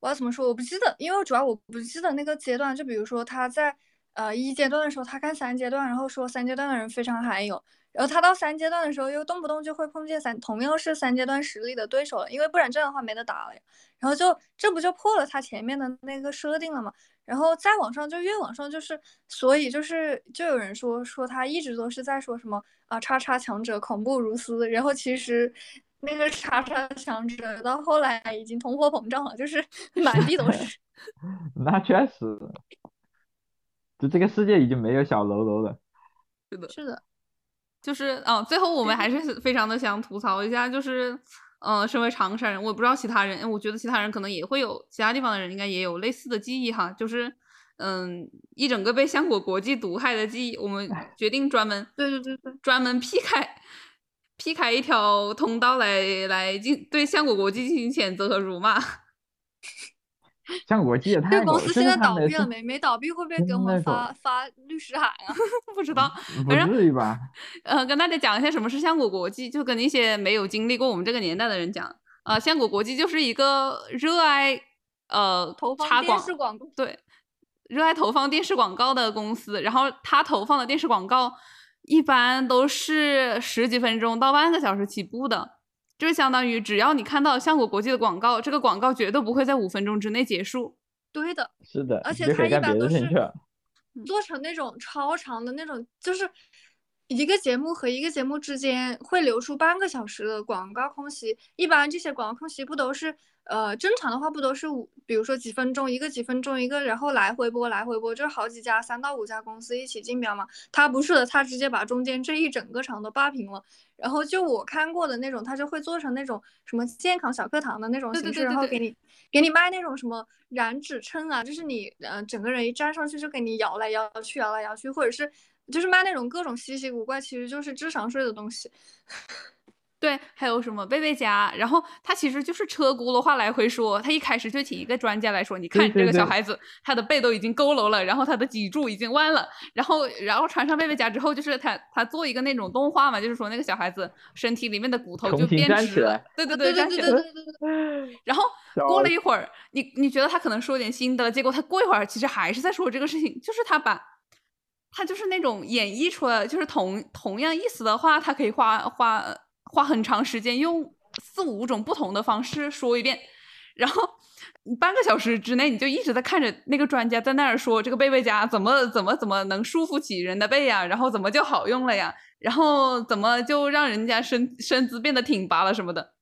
我要怎么说，我不记得，因为主要我不记得那个阶段，就比如说他在呃一阶段的时候他看三阶段，然后说三阶段的人非常罕有，然后他到三阶段的时候又动不动就会碰见三同样是三阶段实力的对手了，因为不然这样的话没得打了呀。然后就这不就破了他前面的那个设定了吗？然后再往上就越往上就是，所以就是就有人说说他一直都是在说什么啊叉叉强者恐怖如斯，然后其实那个叉叉强者到后来已经通货膨胀了，就是 满地都是。那确实，就这个世界已经没有小喽啰了。是的，是的，就是嗯，最后我们还是非常的想吐槽一下，就是。嗯，身为长沙人，我不知道其他人，我觉得其他人可能也会有，其他地方的人应该也有类似的记忆哈。就是，嗯，一整个被香果国际毒害的记忆，我们决定专门，对对对对，专门劈开，劈开一条通道来来进对香果国际进行谴责和辱骂。像国记也太这公司现在倒闭了没？没倒闭会不会给我们发发律师函啊？不知道，不至于吧？呃，跟大家讲一下什么是相果国际，就跟那些没有经历过我们这个年代的人讲啊，相果国际就是一个热爱呃投放电视广告，对，热爱投放电视广告的公司。然后他投放的电视广告一般都是十几分钟到半个小时起步的。就是相当于，只要你看到相果国际的广告，这个广告绝对不会在五分钟之内结束。对的，是的，而且它一般都是做成那种超长的那种，就是一个节目和一个节目之间会留出半个小时的广告空隙。一般这些广告空隙不都是？呃，正常的话不都是五，比如说几分钟一个，几分钟一个，然后来回播，来回播，就是好几家三到五家公司一起竞标嘛。他不是的，他直接把中间这一整个场都霸屏了。然后就我看过的那种，他就会做成那种什么健康小课堂的那种形式，然后给你给你卖那种什么燃脂秤啊，就是你呃整个人一站上去就给你摇来摇去，摇来摇去，或者是就是卖那种各种稀奇古怪，其实就是智商税的东西。对，还有什么贝贝家，然后他其实就是车轱辘话来回说，他一开始就请一个专家来说，你看这个小孩子，他的背都已经佝偻了，然后他的脊柱已经弯了，然后然后穿上贝贝家之后，就是他他做一个那种动画嘛，就是说那个小孩子身体里面的骨头就变直了，对对对对对对，然后 过了一会儿，你你觉得他可能说点新的，结果他过一会儿其实还是在说这个事情，就是他把，他就是那种演绎出来，就是同同样意思的话，他可以画画。花很长时间用四五种不同的方式说一遍，然后半个小时之内你就一直在看着那个专家在那儿说这个贝贝夹怎么怎么怎么能束缚起人的背呀，然后怎么就好用了呀，然后怎么就让人家身身姿变得挺拔了什么的，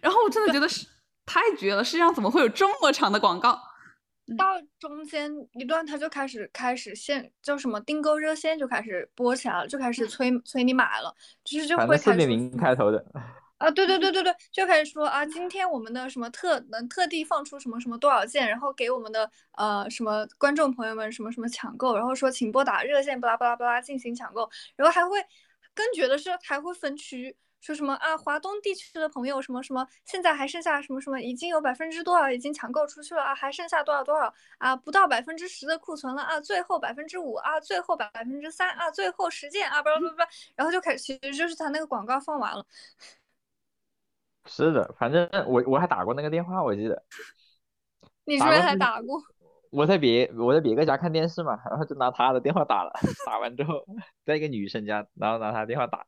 然后我真的觉得是太绝了，世界上怎么会有这么长的广告？到中间一段，他就开始开始线叫什么订购热线就开始播起来了，就开始催催你买了，就是就会开始四点零开头的 啊，对对对对对，就开始说啊，今天我们的什么特能特地放出什么什么多少件，然后给我们的呃什么观众朋友们什么什么抢购，然后说请拨打热线巴拉巴拉巴拉进行抢购，然后还会更绝的是还会分区。说什么啊？华东地区的朋友什么什么，现在还剩下什么什么，已经有百分之多少已经抢购出去了啊？还剩下多少多少啊？不到百分之十的库存了啊？最后百分之五啊？最后百分之三啊？最后十件啊？不不不，然后就开始，其实就是他那个广告放完了。是的，反正我我还打过那个电话，我记得。你是不是还打过？我在别我在别个家看电视嘛，然后就拿他的电话打了，打完之后在一个女生家，然后拿他电话打。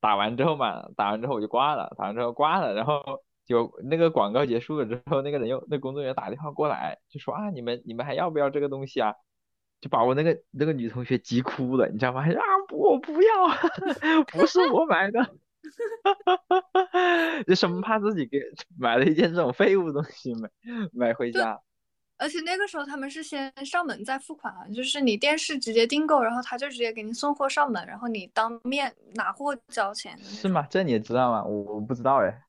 打完之后嘛，打完之后我就挂了，打完之后挂了，然后就那个广告结束了之后，那个人又那工作人员打电话过来，就说啊，你们你们还要不要这个东西啊？就把我那个那个女同学急哭了，你知道吗？啊，我不要，不是我买的，就生怕自己给买了一件这种废物东西买买回家。而且那个时候他们是先上门再付款啊，就是你电视直接订购，然后他就直接给你送货上门，然后你当面拿货交钱。是吗？这你也知道吗？我我不知道哎。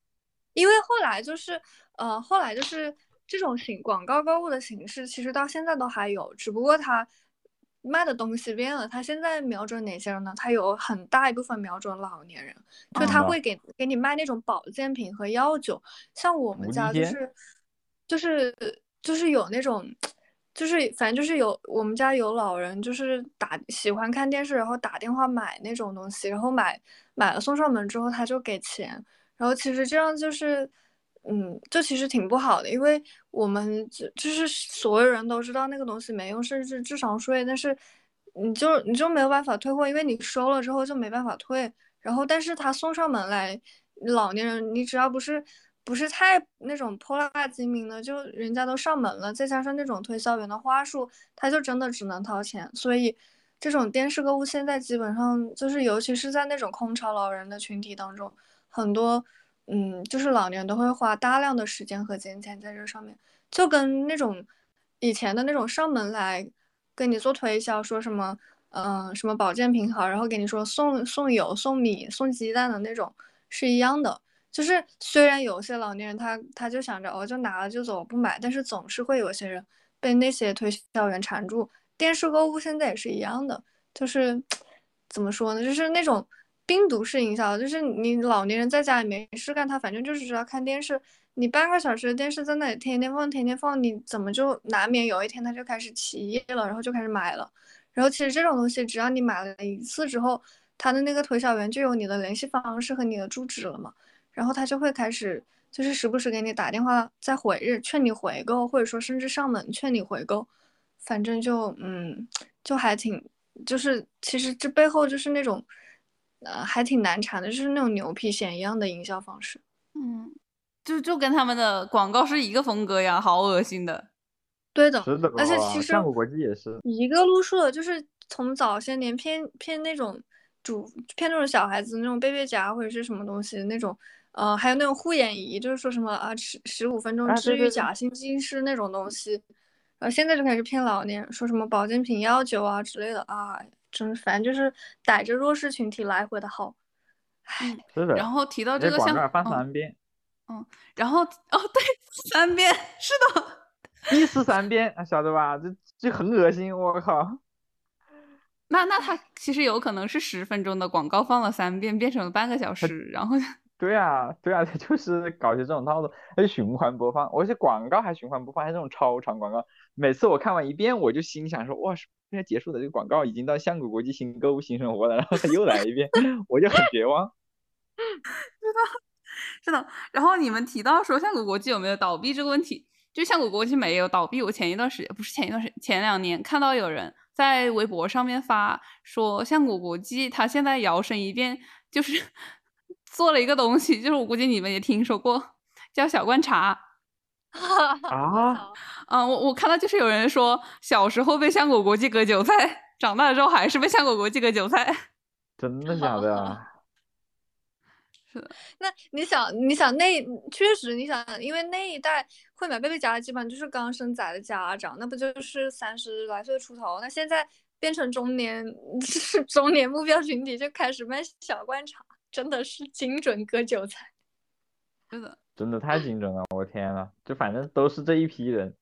因为后来就是，呃，后来就是这种形广告购物的形式，其实到现在都还有，只不过他卖的东西变了。他现在瞄准哪些人呢？他有很大一部分瞄准老年人，就他会给给你卖那种保健品和药酒，像我们家就是就是。就是有那种，就是反正就是有我们家有老人，就是打喜欢看电视，然后打电话买那种东西，然后买买了送上门之后他就给钱，然后其实这样就是嗯，就其实挺不好的，因为我们就就是所有人都知道那个东西没用，甚至智商税，但是你就你就没有办法退货，因为你收了之后就没办法退。然后，但是他送上门来，老年人你只要不是不是太那种泼辣精明的，就人家都上门了，再加上那种推销员的话术，他就真的只能掏钱。所以，这种电视购物现在基本上就是，尤其是在那种空巢老人的群体当中，很多。嗯，就是老年都会花大量的时间和金钱在这上面，就跟那种以前的那种上门来跟你做推销，说什么嗯什么保健品好，然后给你说送送油、送米、送鸡蛋的那种是一样的。就是虽然有些老年人他他就想着哦就拿了就走不买，但是总是会有些人被那些推销员缠住。电视购物现在也是一样的，就是 怎么说呢，就是那种。病毒式营销就是你老年人在家里没事干，他反正就是知道看电视。你半个小时的电视在那里天天放，天天放，你怎么就难免有一天他就开始起夜了，然后就开始买了。然后其实这种东西，只要你买了一次之后，他的那个推销员就有你的联系方式和你的住址了嘛，然后他就会开始就是时不时给你打电话再回日劝你回购，或者说甚至上门劝你回购。反正就嗯，就还挺就是其实这背后就是那种。呃，还挺难缠的，就是那种牛皮癣一样的营销方式。嗯，就就跟他们的广告是一个风格呀，好恶心的。对的，是的，而且其实国际也是一个路数的，就是从早些年骗骗那种主骗那种小孩子那种背背夹或者是什么东西那种，呃，还有那种护眼仪，就是说什么啊十十五分钟治愈假性近视那种东西，然后现在就开始骗老年，说什么保健品、药酒啊之类的啊。真反正就是逮着弱势群体来回的薅，唉，是的。然后提到这个像，翻三遍，嗯，然后哦对，三遍，是的，一次三遍，晓得吧？这这很恶心，我靠。那那他其实有可能是十分钟的广告放了三遍，变成了半个小时，然后。对啊，对啊，他就是搞些这种套路，还循环播放，而且广告还循环播放，还这种超长广告。每次我看完一遍，我就心想说，哇，现在结束的这个广告已经到香谷国际新购物新生活了，然后他又来一遍，我就很绝望。是的，是的。然后你们提到说香谷国际有没有倒闭这个问题，就香谷国际没有倒闭。我前一段时间不是前一段时间，前两年看到有人在微博上面发说，香谷国际它现在摇身一变就是。做了一个东西，就是我估计你们也听说过，叫小罐茶。啊，嗯，我我看到就是有人说，小时候被香果国际割韭菜，长大了之后还是被香果国际割韭菜。真的假的？是的。那你想，你想那确实，你想，因为那一代会买贝贝夹的，基本上就是刚生仔的家长，那不就是三十来岁出头？那现在变成中年，是中年目标群体，就开始卖小罐茶。真的是精准割韭菜，真的，真的太精准了！我天呐，就反正都是这一批人。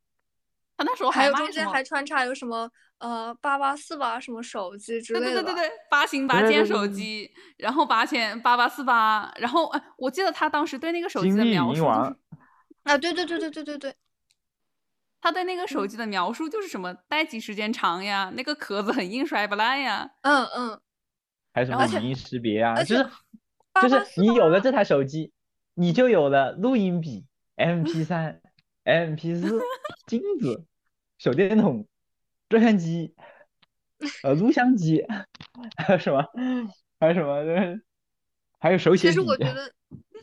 他那时候还有中间还穿插有什么呃八八四八什么手机之类的，对对对对对，八型八件手机，然后八千八八四八，然后哎，我记得他当时对那个手机的描述就是 啊，对对对对对对对，他对那个手机的描述就是什么待机时间长呀，那个壳子很硬，摔不烂呀，嗯嗯，还有什么语音识别啊，就是。就是你有了这台手机，你就有了录音笔、M P 三、M P 四、镜子、手电筒、照相机、呃录像机，还有什么？还有什么？还有手写笔。其实我觉得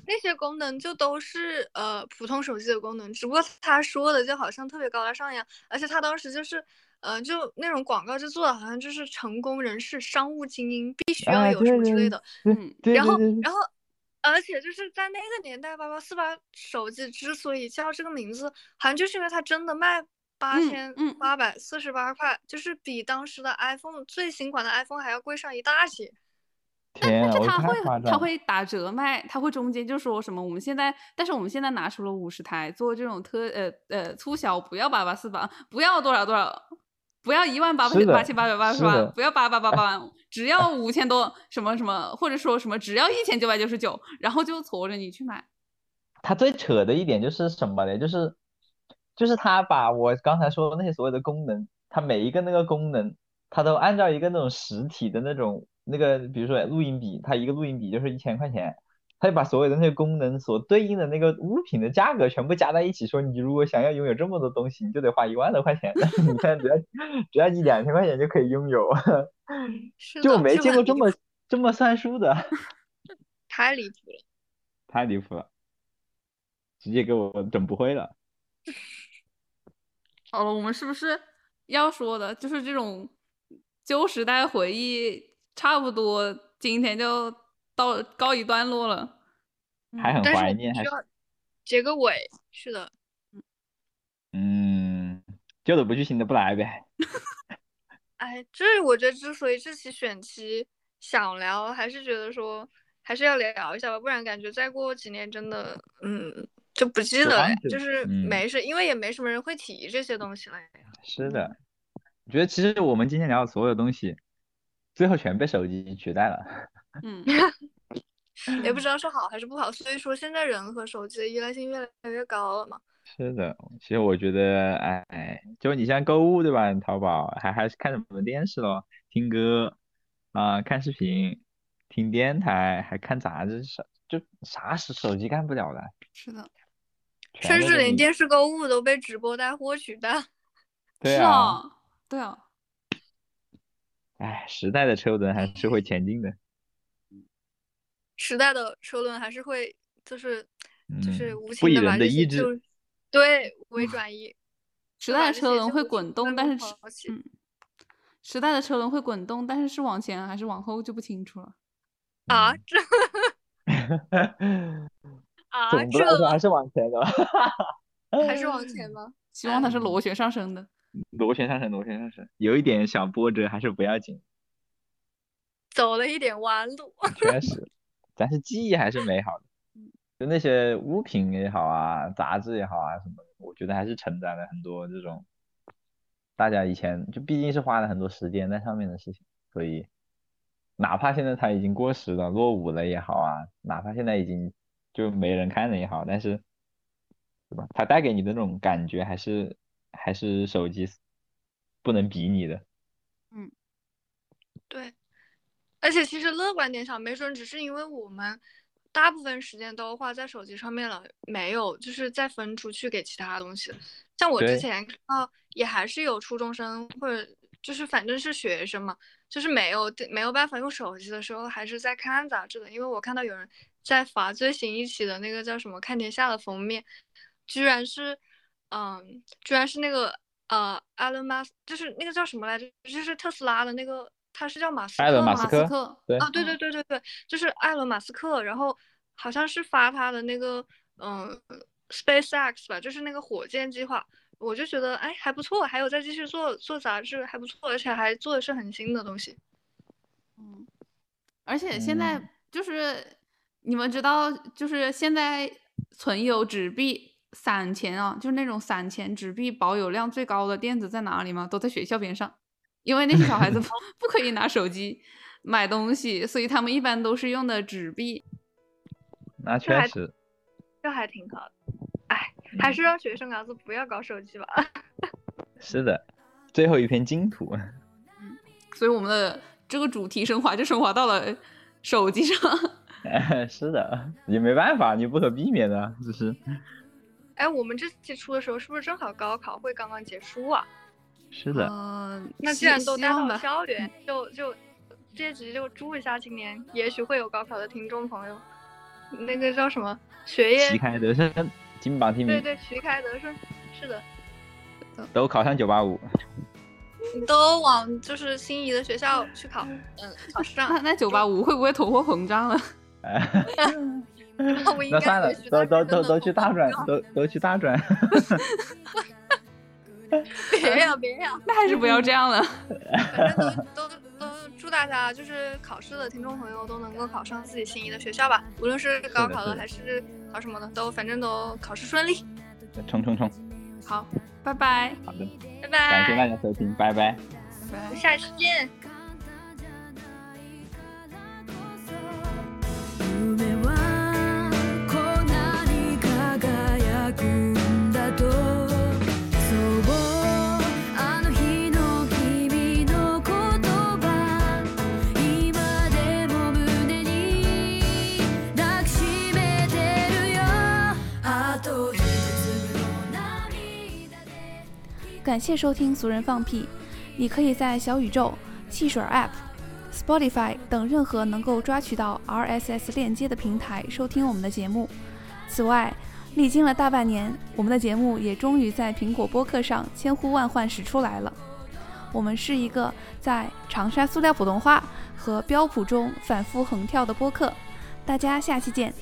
那些功能就都是呃普通手机的功能，只不过他说的就好像特别高大上一样，而且他当时就是呃就那种广告就做的好像就是成功人士、商务精英必须要有什么之类的，嗯，然后然后而且就是在那个年代，八八四八手机之所以叫这个名字，好像就是因为它真的卖八千八百四十八块，就是比当时的 iPhone 最新款的 iPhone 还要贵上一大截。但是他会他会打折卖，他会中间就说什么我们现在，但是我们现在拿出了五十台做这种特呃呃促销，不要八八四八，不要多少多少，不要一万八八八千八百八十八，不要八八八八万，只要五千多什么什么，或者说什么只要一千九百九十九，然后就搓着你去买。他最扯的一点就是什么呢？就是就是他把我刚才说的那些所有的功能，他每一个那个功能，他都按照一个那种实体的那种。那个比如说录音笔，它一个录音笔就是一千块钱，他就把所有的那个功能所对应的那个物品的价格全部加在一起，说你如果想要拥有这么多东西，你就得花一万多块钱。你看，只要只要你两千块钱就可以拥有，就我没见过这么这么算数的，太离谱了。太离谱了，直接给我整不会了。好了，我们是不是要说的就是这种旧时代回忆，差不多今天就到告一段落了。还很怀念，需要结个尾。是的，嗯，旧的不去，新的不来呗。哎，这我觉得之所以这期选题想聊，还是觉得说还是要聊一下吧，不然感觉再过几年真的，嗯，就不记得了，就是嗯没事，因为也没什么人会提这些东西了呀。是的，我觉得其实我们今天聊的所有东西，最后全被手机取代了。嗯，也不知道是好还是不好，所以说现在人和手机的依赖性越来越高了嘛。是的，其实我觉得，哎，就你像购物对吧？淘宝还还是看什么电视咯，听歌啊、看视频，听电台，还看杂志，啥就啥是手机干不了的，是的，甚至连电视购物都被直播带货取代。是对啊，啊，对啊，哎，时代的车轮还是会前进的，时代的车轮还是会就是就是嗯无情的把这的意志对为 转移。时代的车轮会滚动，但是嗯，时代的车轮会滚动，但是是往前还是往后就不清楚了。啊，嗯这 啊总的来说还是往前的吧。还是往前吗？希望它是螺旋上升的。螺旋上升，螺旋上升，有一点小波折还是不要紧，走了一点弯路。确实，但是记忆还是美好的。就那些物品也好啊，杂志也好啊什么的，我觉得还是承载了很多这种大家以前就毕竟是花了很多时间在上面的事情，所以哪怕现在它已经过时了、落伍了也好啊，哪怕现在已经就没人看了也好，但是对吧？它带给你的那种感觉还是还是手机不能比拟的。嗯对，而且其实乐观点想，没准只是因为我们大部分时间都花在手机上面了，没有就是再分出去给其他东西。像我之前看到，也还是有初中生或者就是反正是学生嘛，就是没有没有办法用手机的时候，还是在看杂志的。因为我看到有人在发最新一期的那个叫什么《看天下》的封面，居然是，嗯，居然是那个呃，埃隆马斯，就是那个叫什么来着？就是特斯拉的那个，他是叫马斯埃隆克吗马斯克克，对啊，对对嗯对对对，就是埃伦马斯克，然后好像是发他的那个嗯 SpaceX 吧，就是那个火箭计划，我就觉得哎还不错，还有再继续做做杂志还不错，而且还做的是很新的东西。嗯，而且现在嗯就是你们知道，就是现在存有纸币散钱啊，就是那种散钱纸币保有量最高的店子在哪里吗？都在学校边上，因为那些小孩子不 不可以拿手机买东西，所以他们一般都是用的纸币。那确实，这还挺好的，哎，还是让学生伢子不要搞手机吧。是的。最后一片净土，所以我们的这个主题升华就升华到了手机上。是的，也没办法，你不可避免的，只是哎，我们这期出的时候是不是正好高考会刚刚结束啊？是的。嗯，那既然都待到希望吧校园，就就这集就祝一下今年，也许会有高考的听众朋友，那个叫什么学业旗开得胜，金榜题名，对对，旗开得胜，是的，都考上九八五。你都往就是心仪的学校去考，嗯，考上那。那九八五会不会通货膨胀了？我应该那算了，都都都都去大转，都都去大转。别呀别呀，那还是不要这样了。反正都 都都祝大家就是考试的听众朋友都能够考上自己心仪的学校吧，无论是高考是的的还是考什么的，都反正都考试顺利。冲冲冲！好，拜拜。好的，拜拜感谢大，家收听，拜拜。拜拜。下期见。感谢收听俗人放屁你可以在小宇宙汽水 app spotify 等任何能够抓取到 rss 链接的平台收听我们的节目。此外历经了大半年我们的节目也终于在苹果播客上千呼万唤始出来了。我们是一个在长沙塑料普通话和标普中反复横跳的播客。大家下期见。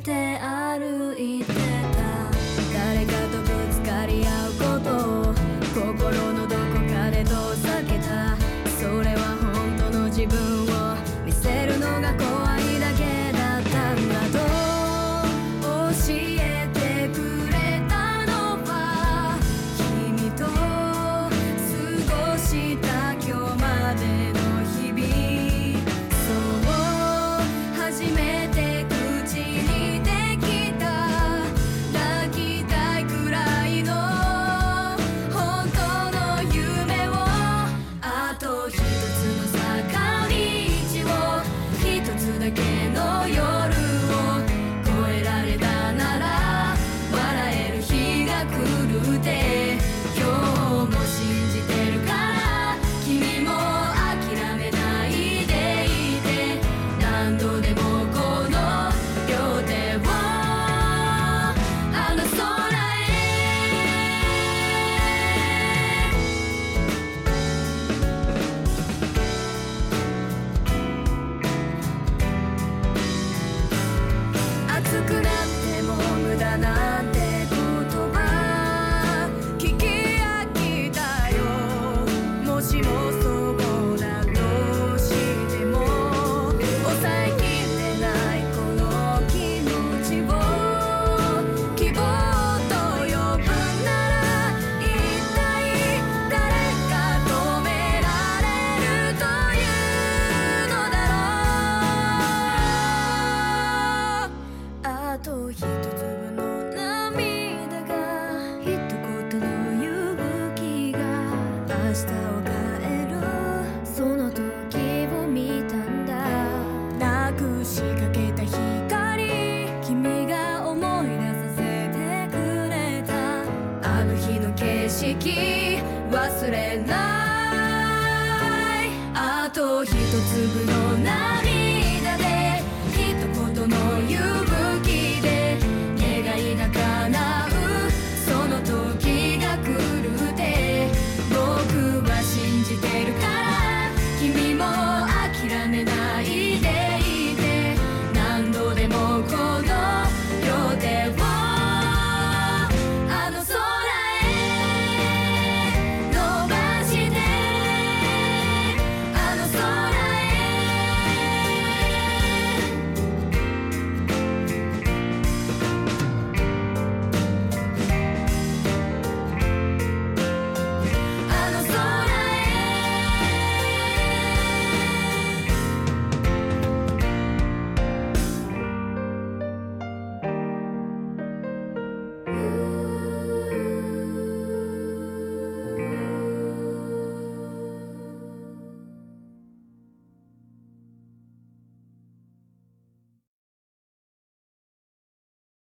て